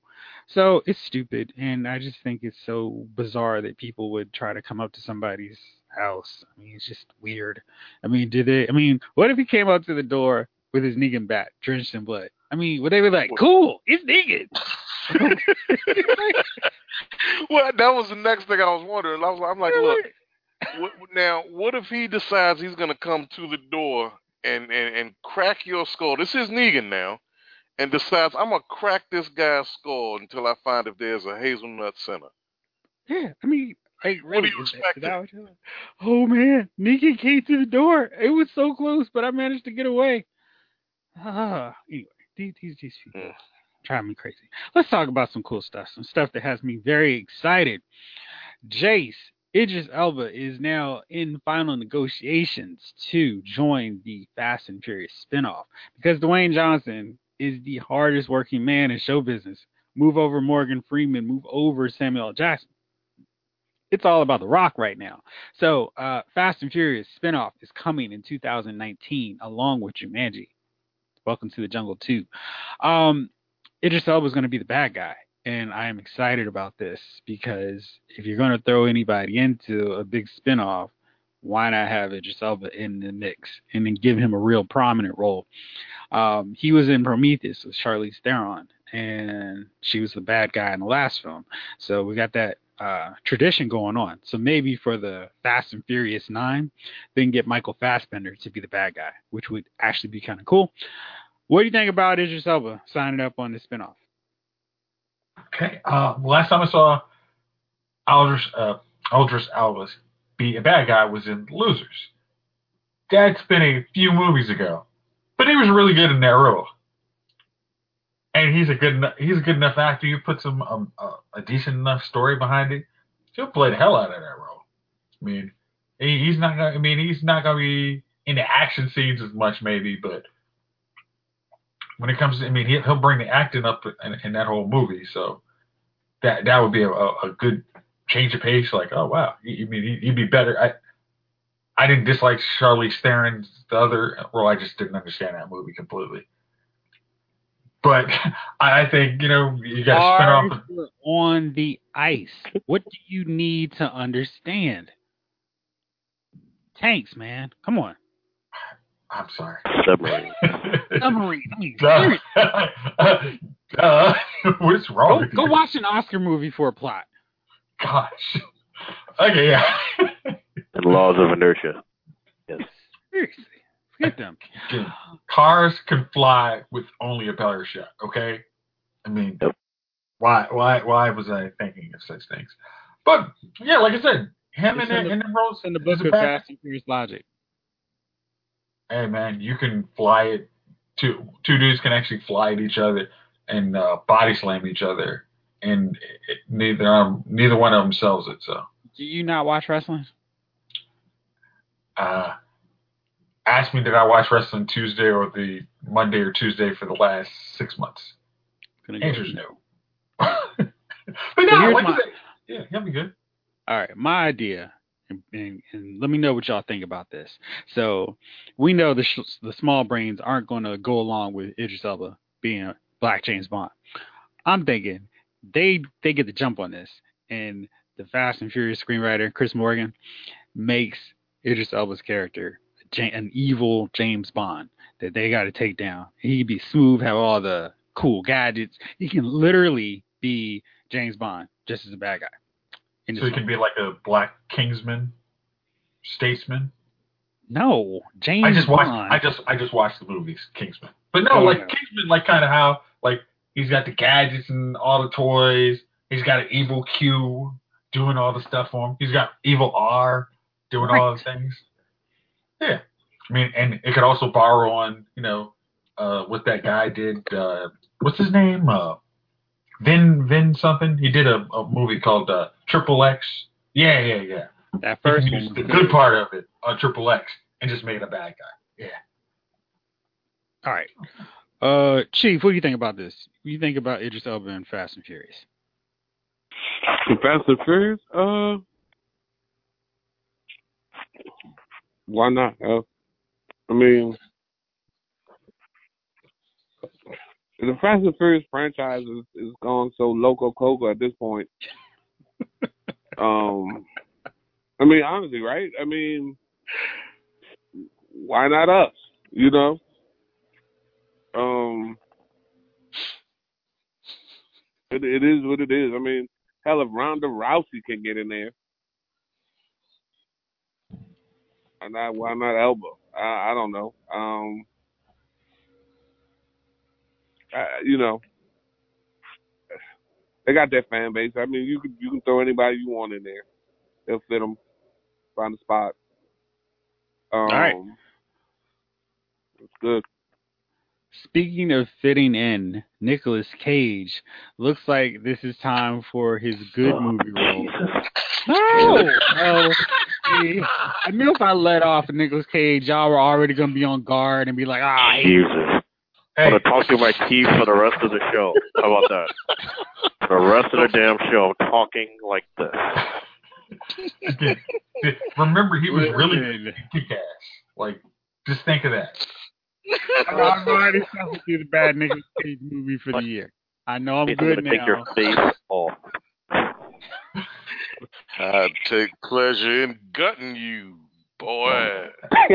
So it's stupid, and I just think it's so bizarre that people would try to come up to somebody's house. I mean, it's just weird. I mean, did they? I mean, what if he came up to the door with his Negan bat drenched in blood? I mean, would they be like, "Cool, it's Negan"? well, that was the next thing I was wondering. I was, I'm like, look, what, now, what if he decides he's going to come to the door and, and, and crack your skull? This is Negan now, and decides I'm going to crack this guy's skull until I find if there's a hazelnut center. Yeah, I mean, like, What do you expect? that what you're like? Oh man, Negan came to the door. It was so close, but I managed to get away. Ah, anyway, these these, these people drive me crazy. Let's talk about some cool stuff, some stuff that has me very excited. Jace Idris Elba is now in final negotiations to join the Fast and Furious spinoff because Dwayne Johnson is the hardest working man in show business. Move over Morgan Freeman, move over Samuel L. Jackson. It's all about The Rock right now. So, uh, Fast and Furious spinoff is coming in 2019 along with Jumanji. Welcome to the Jungle 2. Um, Idris Elba is going to be the bad guy and I am excited about this because if you're going to throw anybody into a big spinoff, why not have Idris Elba in the mix and then give him a real prominent role? Um, he was in Prometheus with Charlize Theron, and she was the bad guy in the last film. So we got that uh, tradition going on. So maybe for the Fast and Furious Nine, then get Michael Fassbender to be the bad guy, which would actually be kind of cool. What do you think about Idris Elba signing up on the spinoff? Okay. Uh, last time I saw Aldris, uh, Aldris be a bad guy was in Losers. That's been a few movies ago, but he was really good in that role. And he's a good he's a good enough actor. You put some um, uh, a decent enough story behind it, he'll play the hell out of that role. I mean, he, he's not gonna. I mean, he's not gonna be in the action scenes as much, maybe, but when it comes to, I mean, he, he'll bring the acting up in, in that whole movie. So that that would be a, a, good change of pace. Like, oh wow, I mean, he, he'd be better. I I didn't dislike Charlie Theron's the other role. I just didn't understand that movie completely. But I I think you know you got to spin off. Cars on the ice. What do you need to understand? Tanks, man. Come on. I'm sorry. Submarine. Submarine. I mean, Duh. Duh. What's wrong Go, with go you? watch an Oscar movie for a plot. Gosh. Okay, yeah. and laws of inertia. Yes. Seriously. Forget them. Again, cars can fly with only a parachute. Okay, I mean, Yep. why, why, why was I thinking of such things? But yeah, like I said, him It's and in the- and the roles In the is book a of bad- Fast and Furious Logic. Hey man, you can fly it. Two two dudes can actually fly at each other and uh, body slam each other, and it, neither um, neither one of them sells it. So, Do you not watch wrestling? uh, ask me did I watch wrestling Tuesday or the Monday or Tuesday for the last six months? Answer's no. but no, like my- yeah, he'll be good. All right, my idea, and, and, and let me know what y'all think about this. So we know the sh- the small brains aren't going to go along with Idris Elba being a Black James Bond. I'm thinking they they get the jump on this, and the Fast and Furious screenwriter Chris Morgan makes Idris Elba's character an evil James Bond that they got to take down. He can be smooth, have all the cool gadgets. He can literally be James Bond just as a bad guy. So he can be like a black Kingsman, statesman. No, James I just watched. I just I just watched the movies Kingsman. But no, Oh, like. Kingsman, like kind of how like he's got the gadgets and all the toys. He's got an evil Q doing all the stuff for him. He's got evil R doing all the things. Yeah, I mean, and it could also borrow on you know uh, what that guy did. Uh, what's his name? Uh, Vin Vin something. He did a, a movie called uh, Triple X. Yeah, yeah, yeah. that He first used one. the good part of it on Triple X and just made a bad guy. Yeah. All right. Uh, Chief, what do you think about this? What do you think about Idris Elba and Fast and Furious? Fast and Furious, uh, why not? Uh, I mean, The Fast and Furious franchise is, is gone so loco coco at this point. um, I mean, honestly, right? I mean, why not us? You know. Um, it, it is what it is. I mean, hell, if Ronda Rousey can get in there, why not? Why not Elba? I, I don't know. Um, I, you know, they got their fan base. I mean, you can you can throw anybody you want in there. They'll fit them, find a spot. Um, All right. It's good. Speaking of fitting in, Nicolas Cage looks like this is time for his good movie role. No, no. See, I knew if I let off Nicolas Cage, y'all were already gonna be on guard and be like, ah, I hate Jesus. Hey, I'm gonna talk to my teeth for the rest of the show. How about that? For the rest of the damn show, I'm talking like this. remember he was really Listen. kick ass. Like, just think of that. I've already substituted a bad Nicolas Cage movie for the year. I know I'm I'm good gonna take now. your face off. I take pleasure in gutting you, boy.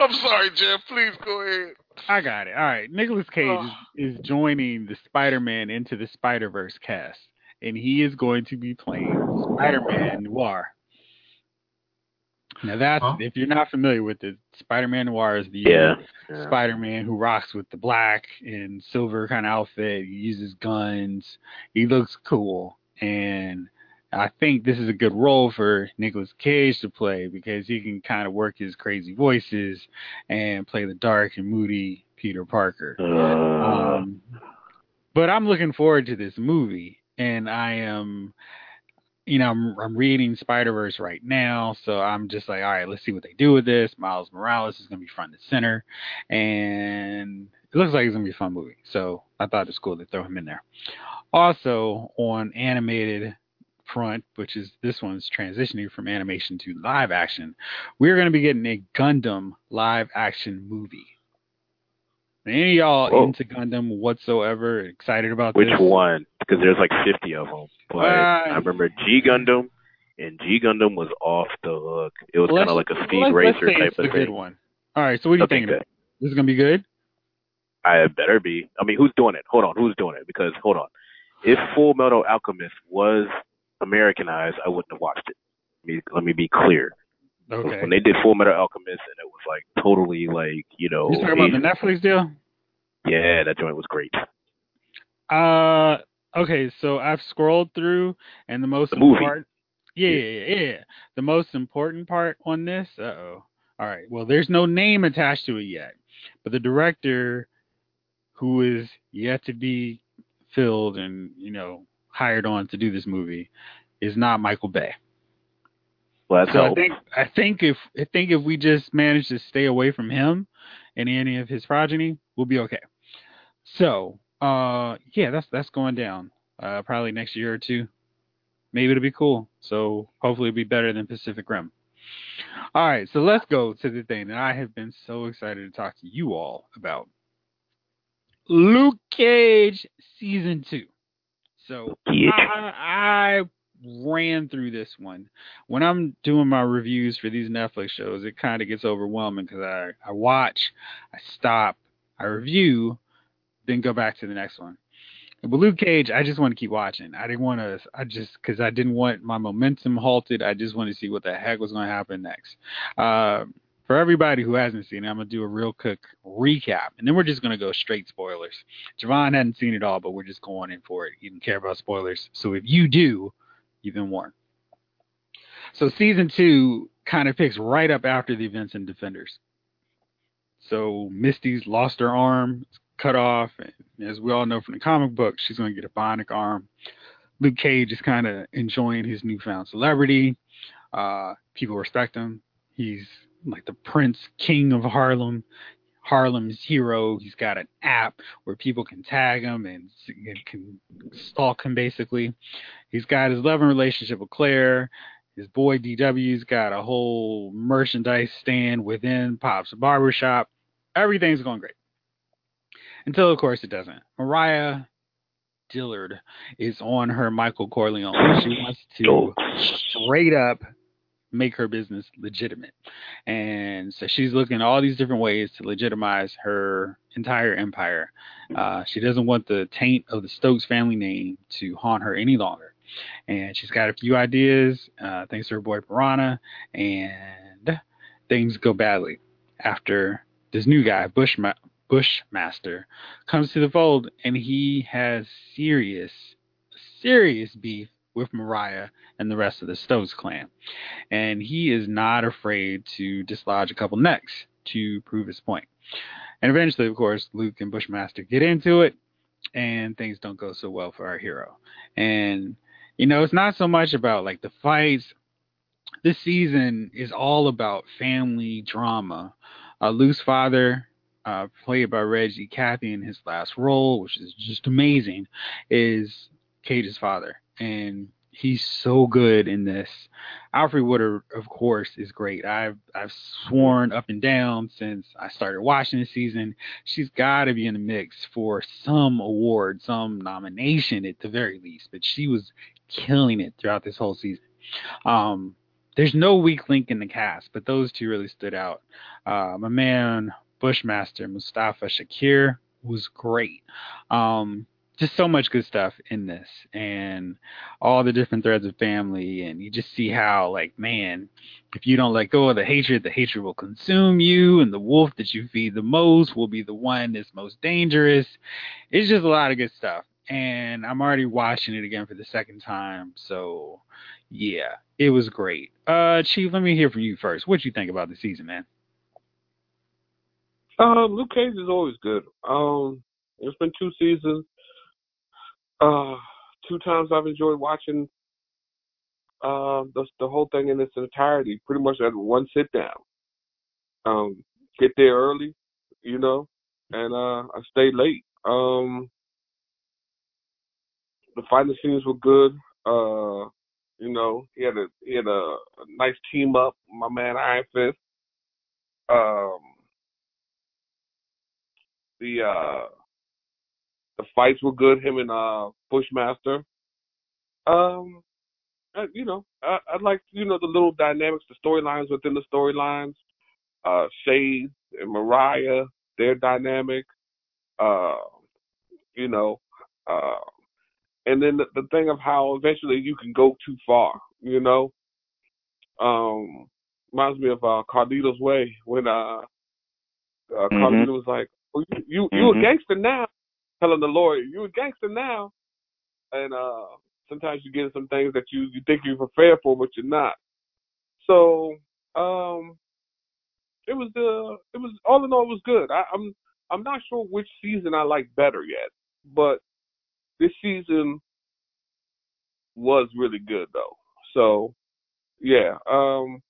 I'm sorry, Jeff. Please go ahead. I got it. All right. Nicolas Cage oh. is, is joining the Spider-Man into the Spider-Verse cast, and he is going to be playing Spider-Man Noir. Now that's Huh? if you're not familiar with it, Spider-Man Noir is the yeah. yeah. Spider-Man who rocks with the black and silver kind of outfit. He uses guns. He looks cool, and I think this is a good role for Nicolas Cage to play because he can kind of work his crazy voices and play the dark and moody Peter Parker. Uh, Um, but I'm looking forward to this movie, and I am, you know, I'm, I'm reading Spider Verse right now, so I'm just like, all right, let's see what they do with this. Miles Morales is going to be front and center, and it looks like it's going to be a fun movie. So I thought it was cool to throw him in there. Also on animated front, which is this one's transitioning from animation to live action, we're going to be getting a Gundam live action movie. Any of y'all Whoa. into Gundam whatsoever? Excited about which this? one? Because there's like 50 of them. But Uh, I remember G Gundam, and G Gundam was off the hook. It was kind of like a speed let's, racer let's say type it's of a good thing. one. All right, so what do you Okay, think? This is gonna be good. I better be. I mean, who's doing it? Hold on, who's doing it? Because hold on, if Full Metal Alchemist was Americanized, I wouldn't have watched it. Let me, let me be clear. Okay. When they did Full Metal Alchemist, and it was like totally like you know, You talking about the Netflix deal? yeah, that joint was great. Uh, okay. So I've scrolled through, and the most The movie. important. Yeah, yeah, yeah, yeah. The most important part on this. Uh oh. All right. Well, there's no name attached to it yet, but the director, who is yet to be filled and you know hired on to do this movie, is not Michael Bay. Well, that's So I think I think if I think if we just manage to stay away from him and any of his progeny, we'll be okay. So, uh, yeah, that's that's going down. Uh, probably next year or two. Maybe it'll be cool. So hopefully it'll be better than Pacific Rim. All right, so let's go to the thing that I have been so excited to talk to you all about. Luke Cage season two. So Yeah. I, I ran through this one. When I'm doing my reviews for these Netflix shows, it kind of gets overwhelming because I, I watch, I stop, I review, then go back to the next one. But Luke Cage, I just want to keep watching. I didn't want to, I just, because I didn't want my momentum halted. I just wanted to see what the heck was going to happen next. Uh, for everybody who hasn't seen it, I'm going to do a real quick recap, and then we're just going to go straight spoilers. Javon hadn't seen it all, but we're just going in for it. He didn't care about spoilers. So if you do, been warned. So season two kind of picks right up after the events in Defenders. So Misty's lost her arm, cut off, and as we all know from the comic book, she's going to get a bionic arm. Luke Cage is kind of enjoying his newfound celebrity. Uh, people respect him. He's like the Prince King of Harlem, Harlem's hero. He's got an app where people can tag him and, and can stalk him basically. He's got his loving relationship with Claire. His boy DW's got a whole merchandise stand within Pop's barbershop. everything's going great. Until of course it doesn't. Mariah Dillard is on her Michael Corleone. She wants to straight up make her business legitimate. And so she's looking at all these different ways to legitimize her entire empire. Uh, she doesn't want the taint of the Stokes family name to haunt her any longer. And she's got a few ideas, uh, thanks to her boy Piranha, and things go badly after this new guy, Bushma- Bushmaster, comes to the fold and he has serious, serious beef with Mariah and the rest of the Stokes clan. And he is not afraid to dislodge a couple necks to prove his point. And eventually, of course, Luke and Bushmaster get into it, and things don't go so well for our hero. And, you know, it's not so much about like the fights. This season is all about family drama. Uh, Luke's father, uh, played by Reggie Cathy in his last role, which is just amazing, is Cage's father. And he's so good in this. Alfre Woodard, of course, is great. I've I've sworn up and down since I started watching the season. She's got to be in the mix for some award, some nomination at the very least. But she was killing it throughout this whole season. Um, there's no weak link in the cast, but those two really stood out. Uh, my man Bushmaster Mustafa Shakir was great. Um, just so much good stuff in this and all the different threads of family and you just see how like man if you don't let go of the hatred the hatred will consume you and the wolf that you feed the most will be the one that's most dangerous. It's just a lot of good stuff and i'm already watching it again for the second time so yeah it was great. Uh chief let me hear from you first. What you think about the season man? Um luke cage is always good. Um it's been two seasons uh, two times I've enjoyed watching uh, the the whole thing in its entirety, pretty much at one sit down. Um, get there early, you know, and uh, I stayed late. Um, the fighting scenes were good. Uh, you know, he had a he had a, a nice team up. My man Iron Fist. Um, the uh, the fights were good. Him and uh, Bushmaster. Um, I, you know, I, I like you know the little dynamics, the storylines within the storylines. Uh, Shade and Mariah, their dynamic. Uh, you know, uh, and then the, the thing of how eventually you can go too far. You know, um, reminds me of uh, Carlito's Way when uh, uh mm-hmm. Carlito was like, oh, "You you, you mm-hmm. a gangster now." Telling the lawyer, "You a gangster now," and uh, sometimes you get some things that you you think you're prepared for, but you're not. So um, it was uh, it was all in all, it was good. I, I'm I'm not sure which season I like better yet, but this season was really good though. So yeah, um,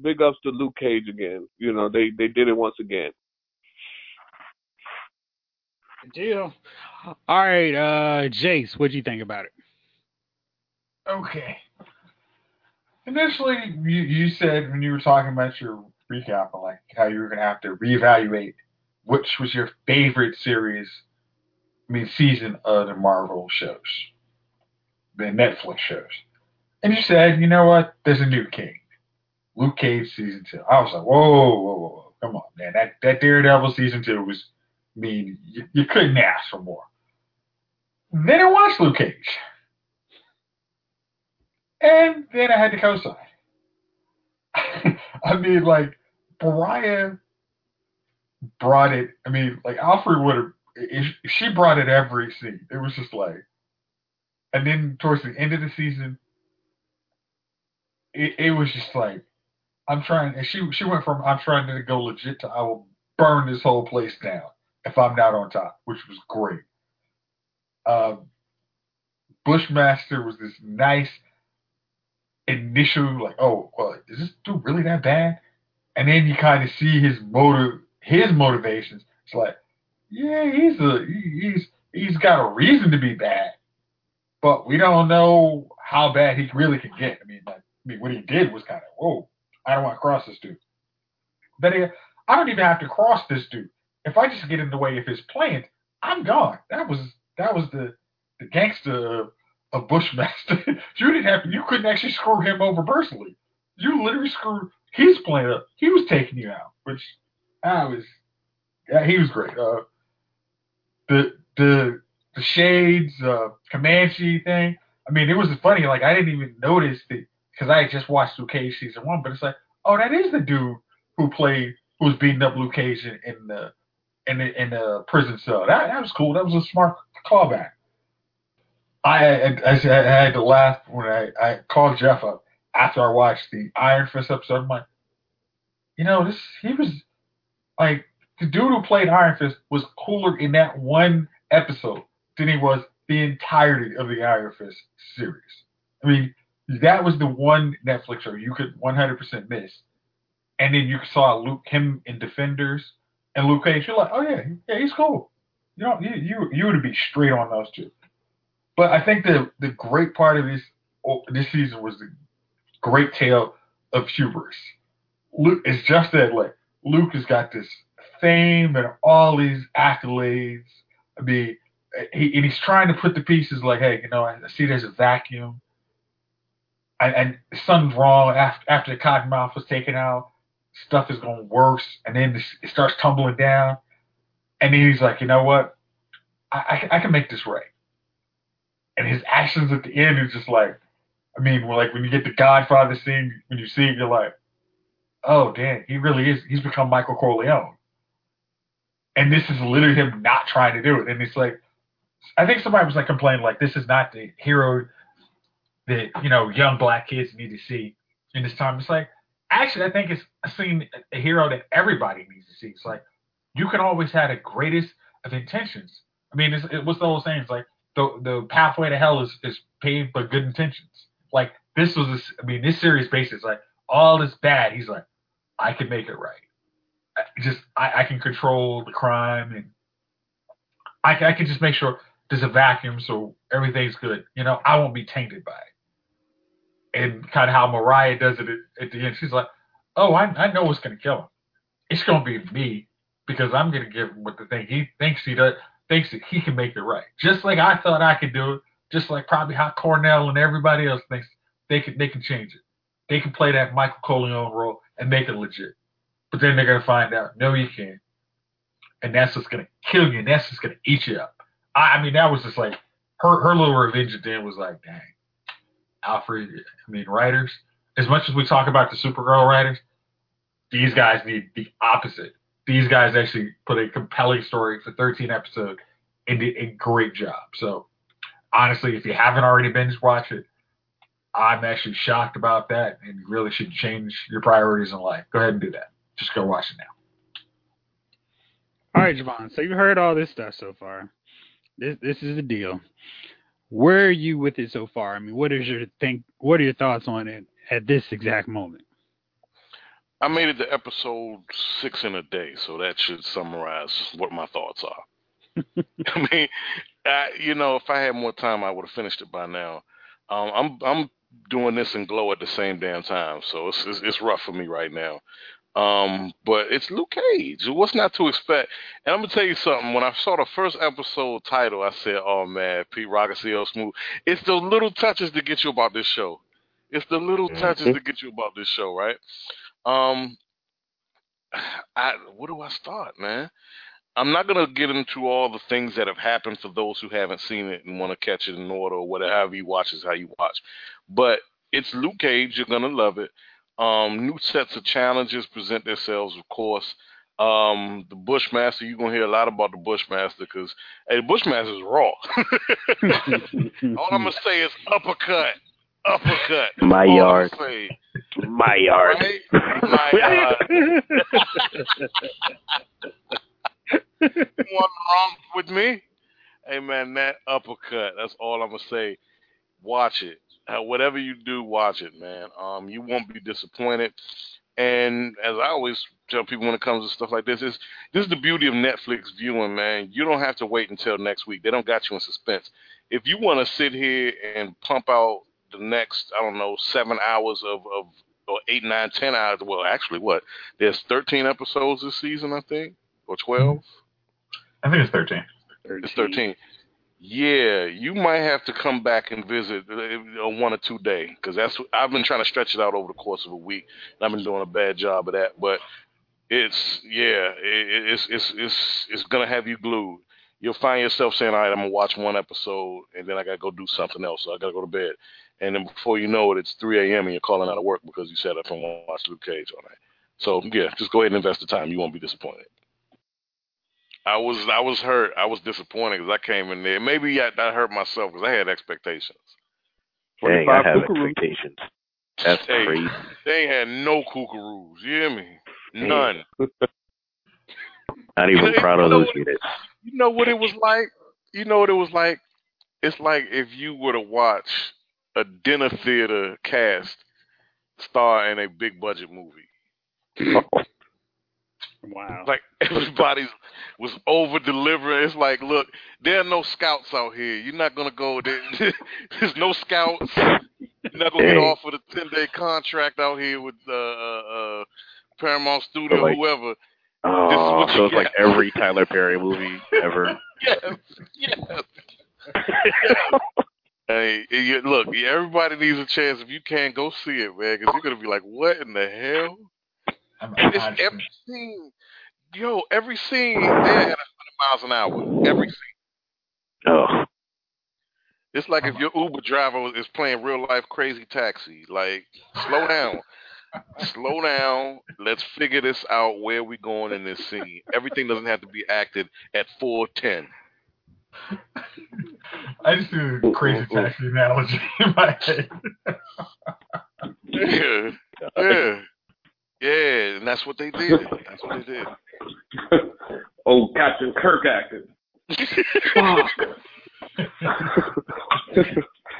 big ups to Luke Cage again. You know, they they did it once again. Good deal. All right, uh, Jace, what do you think about it? Okay. Initially, you, you said when you were talking about your recap, like how you were going to have to reevaluate which was your favorite series, I mean, season of the Marvel shows, the Netflix shows. And you said, you know what? There's a new king. Luke Cage season two. I was like, whoa, whoa, whoa, whoa. Come on, man. That, that Daredevil season two was I mean, you, you couldn't ask for more. Then I watched Luke Cage. And then I had to co-sign. I mean, like, Brian brought it. I mean, like, Alfre Woodard, she brought it every scene. It was just like, and then towards the end of the season, it, it was just like, I'm trying, and she she went from I'm trying to go legit to I will burn this whole place down if I'm not on top, which was great. Um, Bushmaster was this nice initial, like, oh, well, is this dude really that bad? And then you kind of see his motive, his motivations. It's like, yeah, he's a he's he's got a reason to be bad, but we don't know how bad he really can get. I mean, like, I mean, what he did was kind of, whoa, I don't want to cross this dude. But I don't even have to cross this dude. If I just get in the way of his plans, I'm gone. That was that was the the gangster of, Bushmaster. you didn't have you couldn't actually screw him over personally. You literally screwed his plan up. He was taking you out, which I was yeah, he was great. Uh, the the the shades, uh, Comanche thing. I mean, it was funny. Like I didn't even notice that because I had just watched Luke Cage season one, but it's like, oh, that is the dude who played who was beating up Luke Cage in, in the in the in the prison cell. That that was cool. That was a smart callback. I I, I, had to laugh when I, I called Jeff up after I watched the Iron Fist episode. I'm like, you know, this he was like the dude who played Iron Fist was cooler in that one episode than he was the entirety of the Iron Fist series. I mean, that was the one Netflix show you could 100% miss. And then you saw Luke him in Defenders and Luke Cage. You're like, oh yeah, yeah, he's cool. You know, you you, you would be straight on those two. But I think the the great part of this oh, this season was the great tale of hubris. Luke is just that like Luke has got this fame and all these accolades. I mean, he, and he's trying to put the pieces like, hey, you know, I see there's a vacuum, and, and something's wrong after after the cottonmouth was taken out. Stuff is going worse, and then it starts tumbling down, and then he's like, you know what, I, I, I can make this right. And his actions at the end is just like, I mean, like when you get the Godfather scene, when you see it, you're like, oh damn, he really is. He's become Michael Corleone. And this is literally him not trying to do it. And it's like, I think somebody was like complaining like this is not the hero that you know young black kids need to see in this time. It's like actually I think it's a scene a hero that everybody needs to see. It's like you can always have the greatest of intentions. I mean, it's, it, what's the old saying? It's like the the pathway to hell is is paved by good intentions. Like this was, a, I mean, this series basis like all this bad. He's like, I can make it right. I just I, I can control the crime and I, I can just make sure there's a vacuum, so everything's good. You know, I won't be tainted by it. And kind of how Mariah does it at, at the end. She's like, oh, I, I know what's going to kill him. It's going to be me because I'm going to give him what the thing he thinks he does, thinks that he can make it right. Just like I thought I could do it. Just like probably how Cornell and everybody else thinks they can they can change it. They can play that Michael Corleone role and make it legit. But then they're gonna find out, no, you can't. And that's what's gonna kill you, and that's what's gonna eat you up. I, I mean, that was just like her her little revenge at the end was like, dang, Alfre. I mean, writers. As much as we talk about the Supergirl writers, these guys need the opposite. These guys actually put a compelling story for 13 episodes and did a great job. So, honestly, if you haven't already binge watched it, I'm actually shocked about that and you really should change your priorities in life. Go ahead and do that. Just go watch it now. All right, Javon. So you heard all this stuff so far. This this is the deal. Where are you with it so far? I mean, what is your think? What are your thoughts on it at this exact moment? I made it to episode six in a day, so that should summarize what my thoughts are. I mean, I, you know, if I had more time, I would have finished it by now. Um, I'm I'm doing this and GLOW at the same damn time, so it's it's, it's rough for me right now. Um, but it's Luke Cage. What's not to expect? And I'm gonna tell you something. When I saw the first episode title, I said, "Oh man, Pete Rock CL Smooth." It's the little touches to get you about this show. It's the little mm-hmm. touches to get you about this show, right? Um, I where do I start, man? I'm not gonna get into all the things that have happened for those who haven't seen it and want to catch it in order or whatever you watch is how you watch. But it's Luke Cage. You're gonna love it. Um, new sets of challenges present themselves, of course. Um, the Bushmaster, you're gonna hear a lot about the Bushmaster because hey, the Bushmaster is raw. All I'm gonna say is uppercut, uppercut. My All yard. My yard. Right? My yard. One wrong with me. Hey man, that uppercut. That's all I'm gonna say. Watch it uh, whatever you do, watch it, man. Um, you won't be disappointed. And as I always tell people when it comes to stuff like this, is this is the beauty of Netflix viewing, man. You don't have to wait until next week. They don't got you in suspense. If you want to sit here and pump out the next, I don't know, seven hours of, of or eight, nine, ten hours. Well, actually, what? There's 13 episodes this season, I think, or 12. I think it's thirteen. It's 13. Yeah, you might have to come back and visit uh, a one or two day because that's I've been trying to stretch it out over the course of a week. And I've been doing a bad job of that, but it's yeah, it, it's it's it's it's gonna have you glued. You'll find yourself saying, "All right, I'm gonna watch one episode, and then I gotta go do something else. So I gotta go to bed." And then before you know it, it's 3 a.m. and you're calling out of work because you sat up and watched Luke Cage all night. So yeah, just go ahead and invest the time. You won't be disappointed. I was I was hurt. I was disappointed because I came in there. Maybe I, I hurt myself because I had expectations. Dang, I have expectations. That's Hey, crazy. They ain't had no kookaroos. You hear me? None. Not You even know- proud of those what- units. You know what it was like? You know what it was like? It's like if you were to watch a dinner theater cast star in a big budget movie. Wow. Like everybody was over delivering. It's like, look, there are no scouts out here. You're not gonna go. There, there's no scouts. You're not gonna get Dang. off with a ten day contract out here with uh, uh, uh, Paramount Studio, like- whoever. Oh, what you so it's like every Tyler Perry movie ever. Yes, yes. Hey, you, look, everybody needs a chance. If you can't go see it, man, because you're gonna be like, "What in the hell?" I'm, And it's I'm every scene, yo, every scene they're at 100 miles an hour. Every scene. Oh, It's like if your Uber driver is playing real life Crazy Taxi. Like, slow down, slow down. Let's figure this out. Where we going in this scene? Everything doesn't have to be acted at 410. I just do a crazy taxi analogy in my head. Yeah, yeah, yeah. And that's what they did. That's what they did. oh, Captain Kirk acting.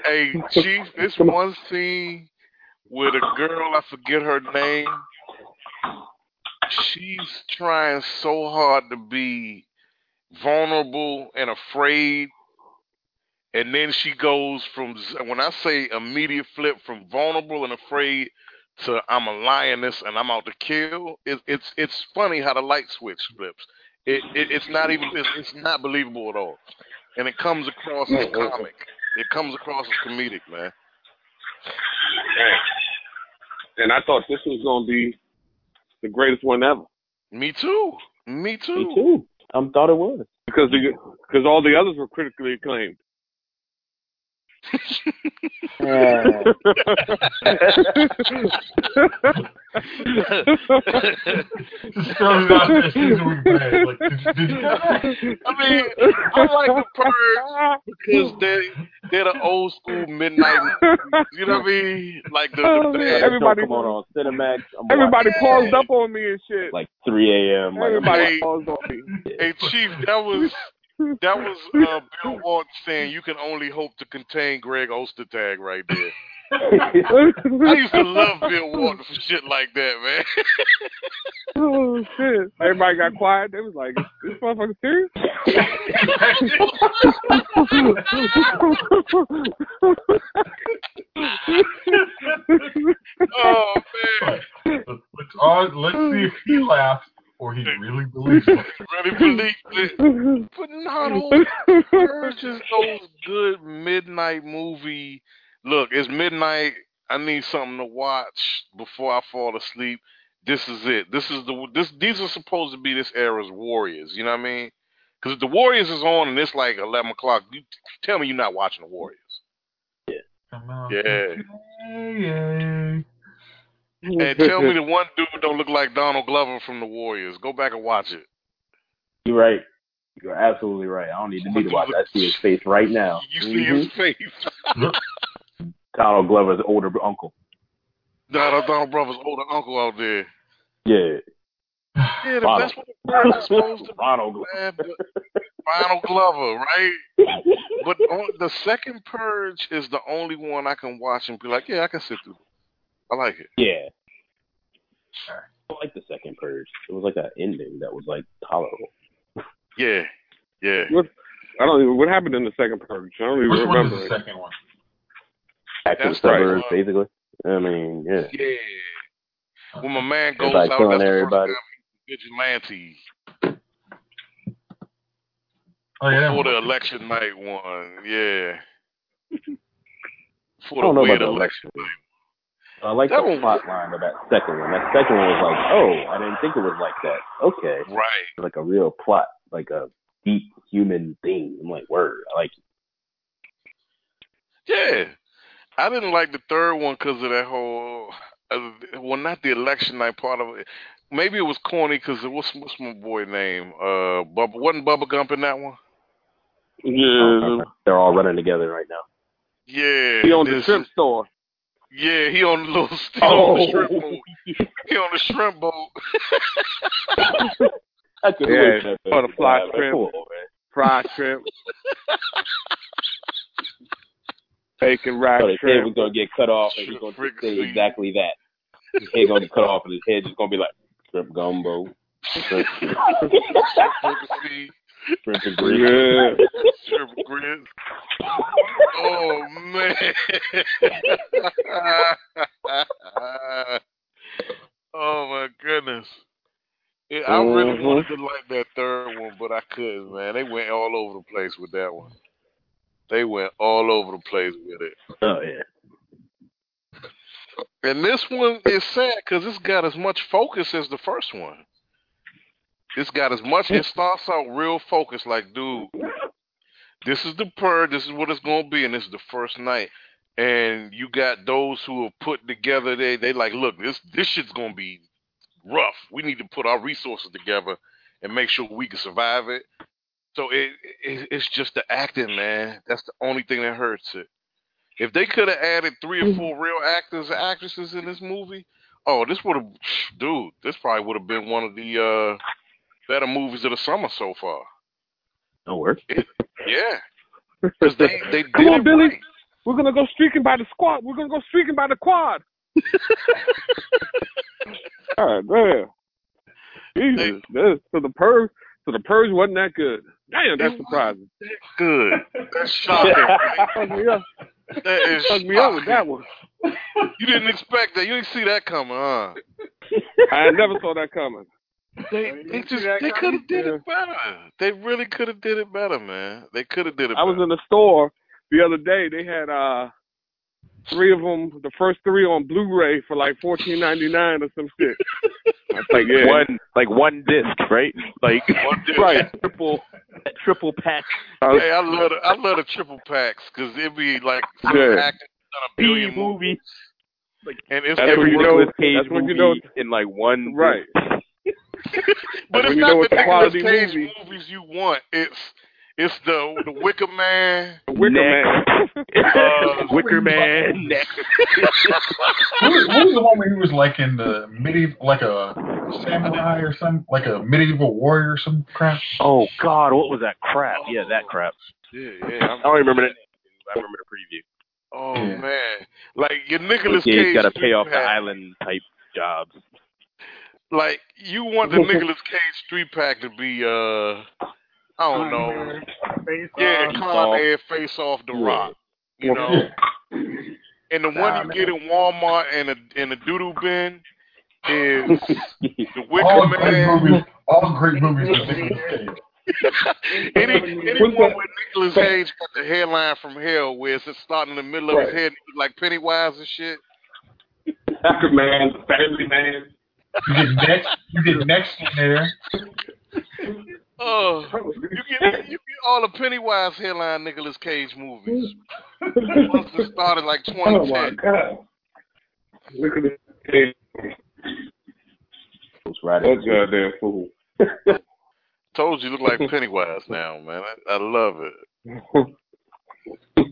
Hey, Chief, this one scene with a girl, I forget her name. She's trying so hard to be vulnerable and afraid. And then she goes from, when I say immediate flip from vulnerable and afraid to I'm a lioness and I'm out to kill, it, it's it's funny how the light switch flips. It, it It's not even, it's, it's not believable at all. And it comes across as comic. It comes across as comedic, man. and I thought this was gonna be the greatest one ever Me too. Me too. me too. I um, thought it was. because the because all the others were critically acclaimed. Just out there as we play. Like, did, did you? I mean, I like the purge because they they're the old school midnight. You know what I mean? Like the, the, oh, Yeah, everybody- come on on Cinemax. I'm Everybody watching paused up on me and shit. like 3 a.m. Like, Everybody Hey. paused on me. Hey Chief, that was that was uh, Bill Walton saying you can only hope to contain Greg Ostertag right there. I used to love Bill Walton for shit like that, man. oh shit! Everybody got quiet. They was like, "This motherfucker serious?" oh man, Let's, all, let's see if he laughs or he really believes it. really believed it. But not all Purge is those good midnight movie. Look, it's midnight. I need something to watch before I fall asleep. This is it. This is the this. These are supposed to be this era's Warriors. You know what I mean? Because if the Warriors is on and it's like eleven o'clock, you tell me you're not watching the Warriors. Yeah. Come on. Yeah. And tell me the one dude don't look like Donald Glover from the Warriors. Go back and watch it. You're right. You're absolutely right. I don't need to need to watch. I see his face right now. You see Mhm. his face. Donald Glover's older uncle. Donald, Donald Brothers' older uncle out there. Yeah. Yeah, the, Ronald. that's what the Purge is supposed to be. Ronald Glover. Ronald Glover, right? But on, the second Purge is the only one I can watch and be like, yeah, I can sit through. I like it. Yeah. I like the second purge. It was like an ending that was like tolerable. Yeah, yeah. I don't even. What happened in the second purge? I don't even Which one remember. is the second one? Back to the That's right. basically. I mean, yeah. Yeah. when my man goes Everybody out, killing that's the everybody. first time vigilante Oh yeah, that before the election night one. Yeah. I don't know about weird the election. Election. I like That the one- plot line of that second one. That second one was like, oh, I didn't think it was like that. Okay, Right. like a real plot, like a deep human thing. I'm like, word, I like it. Yeah. I didn't like the third one because of that whole, uh, well, not the election night part of it. Maybe it was corny because what's what's my boy name? Uh, Bubba wasn't Bubba Gump in that one? Yeah, They're all running together right now. Yeah. he owns shrimp store. Yeah, he on the little he Oh. on the oh. shrimp boat. He on the shrimp boat. I could Yeah, wait for for the fly Like, shrimp. come fried shrimp, bacon rack So his head was gonna get cut off, and he's gonna say fricassee. exactly that. His head gonna get cut off, and his head just gonna be like shrimp gumbo, shrimp, Fricassee, shrimp and grits. Yeah. shrimp grits. Oh man. oh my goodness. Yeah, I really Mhm. wanted to like that third one, but I couldn't, man. They went all over the place with that one. They went all over the place with it. Oh yeah. And this one is sad because it's got as much focus as the first one. It's got as much. It starts out real focused, like, dude, this is the purge. This is what it's gonna be, and this is the first night. And you got those who are put together. They they like, look, this this shit's gonna be rough. We need to put our resources together and make sure we can survive it. So it, it it's just the acting, man. That's the only thing that hurts it. If they could have added three or four real actors and actresses in this movie, oh, this would have, dude, this probably would have been one of the uh, better movies of the summer so far. No work. Yeah, because they they Come on, Billy. right. We're gonna go streaking by the squad. We're gonna go streaking by the quad. God damn. Jesus. This, so the purge so the purge wasn't that good. Damn, that's surprising. Good. That's shocking. right? Up. That is Fuck me up with that one. You didn't expect that. You didn't see that coming, huh? I never saw that coming. They they just they could have did it better. They really could have did it better, man. They could have did it. I was in the store the other day. They had uh three of them, the first three on Blu-ray for like fourteen ninety nine or some shit. I like, yeah, One like one disc, right? Like One disc. right. triple triple pack. I was- Hey, I love the I love the triple packs because it'd be like some Yeah. acting done a B billion movie. and it's That's Every you Nicolas know- Cage that's when you movie know- in like one right. but when it's you not know the it's Nicolas quality Cage movie. movies you want. It's it's the the Wicker Man. The Wicker Next. Man. Uh, Wicker Man. What was, what was the one where he was like in the medieval, like a samurai or some, like a medieval warrior or some crap? Oh God, what was that crap? Yeah, that crap. yeah, yeah. I'm- I don't remember the name. I remember the preview. oh Yeah. man, like your Nicolas Yeah, he's Cage got to pay off the pack. island type jobs. Like you want the Nicolas Cage street pack to be uh I don't know. Yeah, Face Con Off. Air face off the Yeah. rock. You know. And the one you get in Walmart and a in a doodle bin is the Wicker All great Man. movies. All great movies with Nicolas Cage. Any anyone with Nicolas Cage got the headline from hell where it's starting in the middle of his head like Pennywise and shit. Wicker Man, Family Man. You get next. You get next in there. Oh, you get you get all the Pennywise headline Nicolas Cage movies. Once it started like Oh my 2010. God. Look at this. Those right That goddamn fool. Told you look like Pennywise now, man. I, I love it. See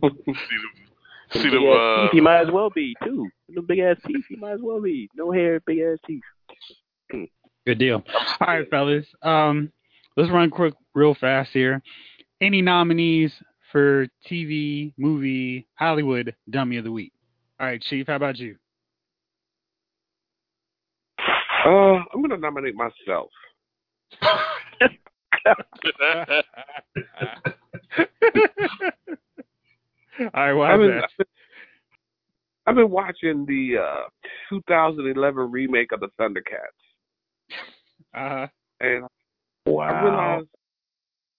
the, see the big ass uh, teeth, he might as well be too. The big ass teeth, he might as well be. No hair, big ass teeth. Good deal. All right, fellas. Um, let's run quick, real fast here. Any nominees for TV, movie, Hollywood Dummy of the Week? All right, Chief. How about you? Uh, I'm gonna nominate myself. All right, why I've been, that? I've been watching the uh 2011 remake of the Thundercats, Uh-huh. and I realized,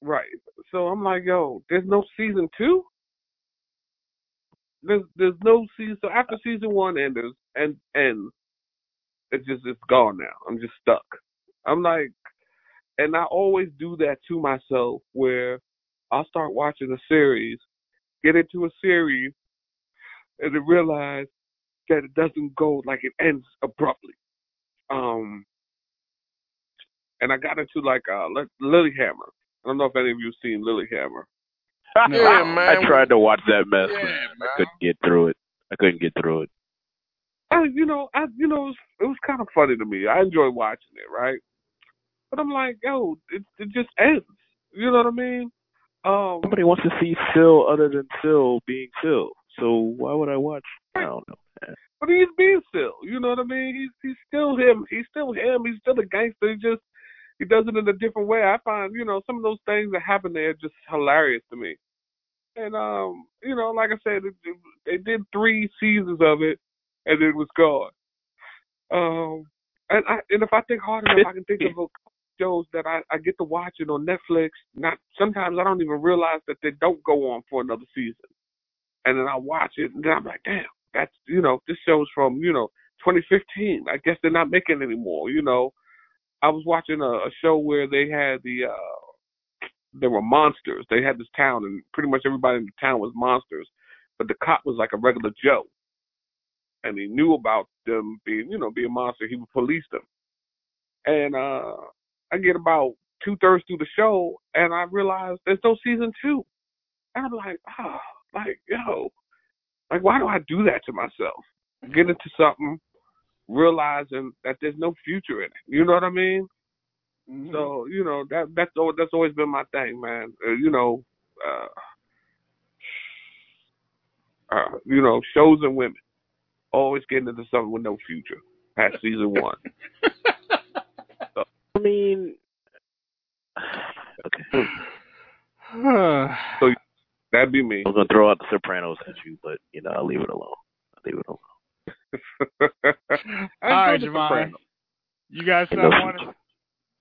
right? So I'm like, yo, there's no season two. There's there's no season. So after season one ends and ends, it's just it's gone now. I'm just stuck. I'm like, and I always do that to myself where I'll start watching a series, get into a series, and then realize that it doesn't go like it ends abruptly. Um, and I got into like uh Li- Lilyhammer. I don't know if any of you've seen Lilyhammer. Yeah, man. I tried to watch that mess, Yeah, man. man. I couldn't get through it. I couldn't get through it. I, you know, I, you know, it was, it was kind of funny to me. I enjoyed watching it, right? But I'm like, yo, it, it just ends. You know what I mean? Um, Nobody wants to see Phil other than Phil being Phil. So why would I watch? I don't know. Man. but he's being still. You know what I mean? He's he's still him. He's still him. He's still a gangster. He just he does it in a different way. I find, you know, some of those things that happen there just hilarious to me. And um, you know, like I said, it, it, they did three seasons of it, and it was gone. Um, and I and if I think hard enough, I can think of a shows that I, I get to watching on Netflix. Not sometimes I don't even realize that they don't go on for another season, and then I watch it, and then I'm like, damn, that's you know, this show's from you know 2015. I guess they're not making anymore. You know, I was watching a, a show where they had the uh there were monsters. They had this town, and pretty much everybody in the town was monsters. But the cop was like a regular Joe, and he knew about them being, you know, being monster. He would police them. And uh I get about two thirds through the show, and I realize there's no season two. And I'm like, oh, like yo, like why do I do that to myself? Get into something, realizing that there's no future in it. You know what I mean? Mm-hmm. So you know that that's al- that's always been my thing, man. Uh, you know, uh, uh, you know, shows and women always getting into something with no future. Past season one, I mean, okay. so that'd be me. I was gonna throw out the Sopranos at you, but you know, I'll leave it alone. I'll leave it alone. I All right, Javon. You guys Ain't not no want future.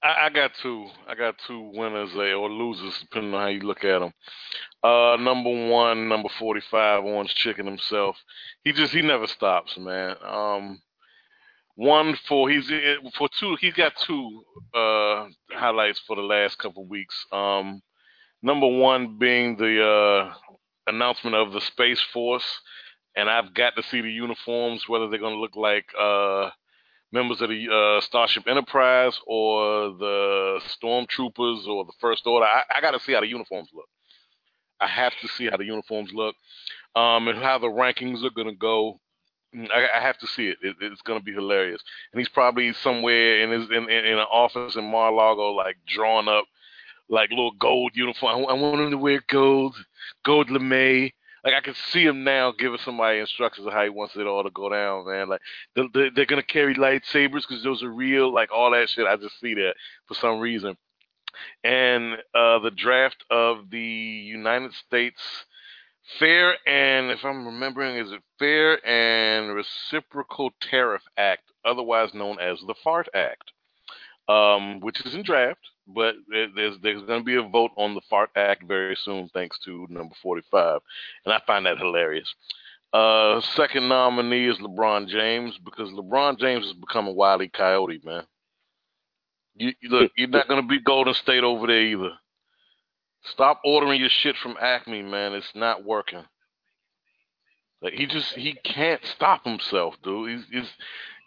I, I got two. I got two winners eh, or losers, depending on how you look at them. Uh, number one, number forty-five, Orange Chicken himself. He just he never stops, man. Um, one for he's eh, for two. He's got two uh highlights for the last couple weeks. Um, number one being the uh announcement of the Space Force, and I've got to see the uniforms, whether they're going to look like uh members of the uh, Starship Enterprise or the Stormtroopers or the First Order. I, I got to see how the uniforms look. I have to see how the uniforms look, um, and how the rankings are gonna go. Mm, I, I have to see it. it it's gonna be hilarious. And he's probably somewhere in his in, in, in an office in Mar-a-Lago, like drawing up like little gold uniform. I, I want him to wear gold, gold lame. Like I can see him now giving somebody instructions of how he wants it all to go down, man. Like they're gonna carry lightsabers because those are real, like all that shit. I just see that for some reason. And uh, the draft of the United States Fair and, if I'm remembering, is it Fair and Reciprocal Tariff Act, otherwise known as the FART Act, um, which is in draft, but there's there's going to be a vote on the FART Act very soon, thanks to number 45, and I find that hilarious. Uh, second nominee is LeBron James because LeBron James is becoming wily Coyote, man. You, you look, you're not going to be Golden State over there either. Stop ordering your shit from Acme, man. It's not working. Like he just he can't stop himself, dude. He's, he's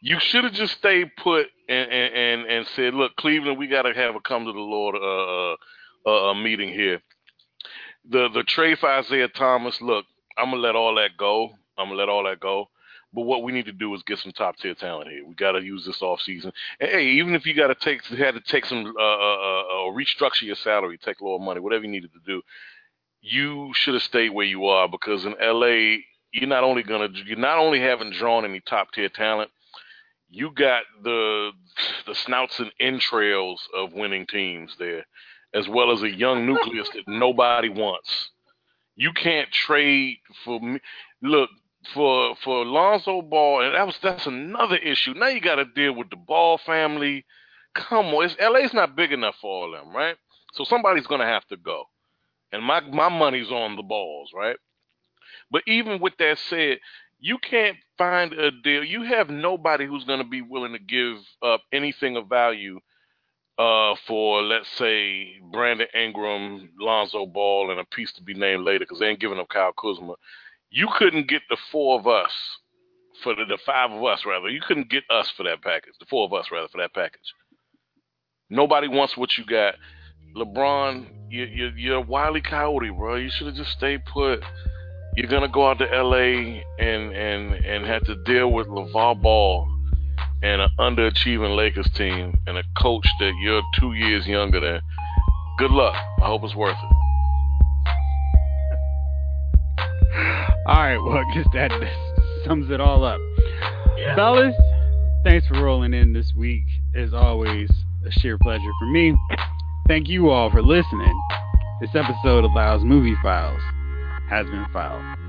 you should have just stayed put and, and and and said, look, Cleveland, we got to have a come to the Lord uh, uh, uh, meeting here. The the trade for Isaiah Thomas, look, I'm gonna let all that go. I'm gonna let all that go. But what we need to do is get some top tier talent here. We got to use this off season. And hey, even if you got to take had to take some uh, uh, uh, restructure your salary, take lower money, whatever you needed to do, you should have stayed where you are because in LA, you're not only gonna you're not only haven't drawn any top tier talent, you got the the snouts and entrails of winning teams there, as well as a young nucleus that nobody wants. You can't trade for me. Look, for for Lonzo Ball, and that was that's another issue. Now you got to deal with the Ball family. Come on, it's, LA's not big enough for all them, right? So somebody's gonna have to go, and my my money's on the Balls, right? But even with that said, you can't find a deal. You have nobody who's gonna be willing to give up anything of value uh, for let's say Brandon Ingram, Lonzo Ball, and a piece to be named later because they ain't giving up Kyle Kuzma. You couldn't get the four of us for the, the five of us rather. You couldn't get us for that package. The four of us rather for that package. Nobody wants what you got. LeBron, you, you, you're a wily coyote, bro. You should have just stayed put. You're gonna go out to LA and and and have to deal with LaVar Ball and an underachieving Lakers team and a coach that you're two years younger than. Good luck. I hope it's worth it. All right, well, I guess that sums it all up. Yeah. Fellas, thanks for rolling in this week. As always, a sheer pleasure for me. Thank you all for listening. This episode of Lyle's Movie Files has been filed.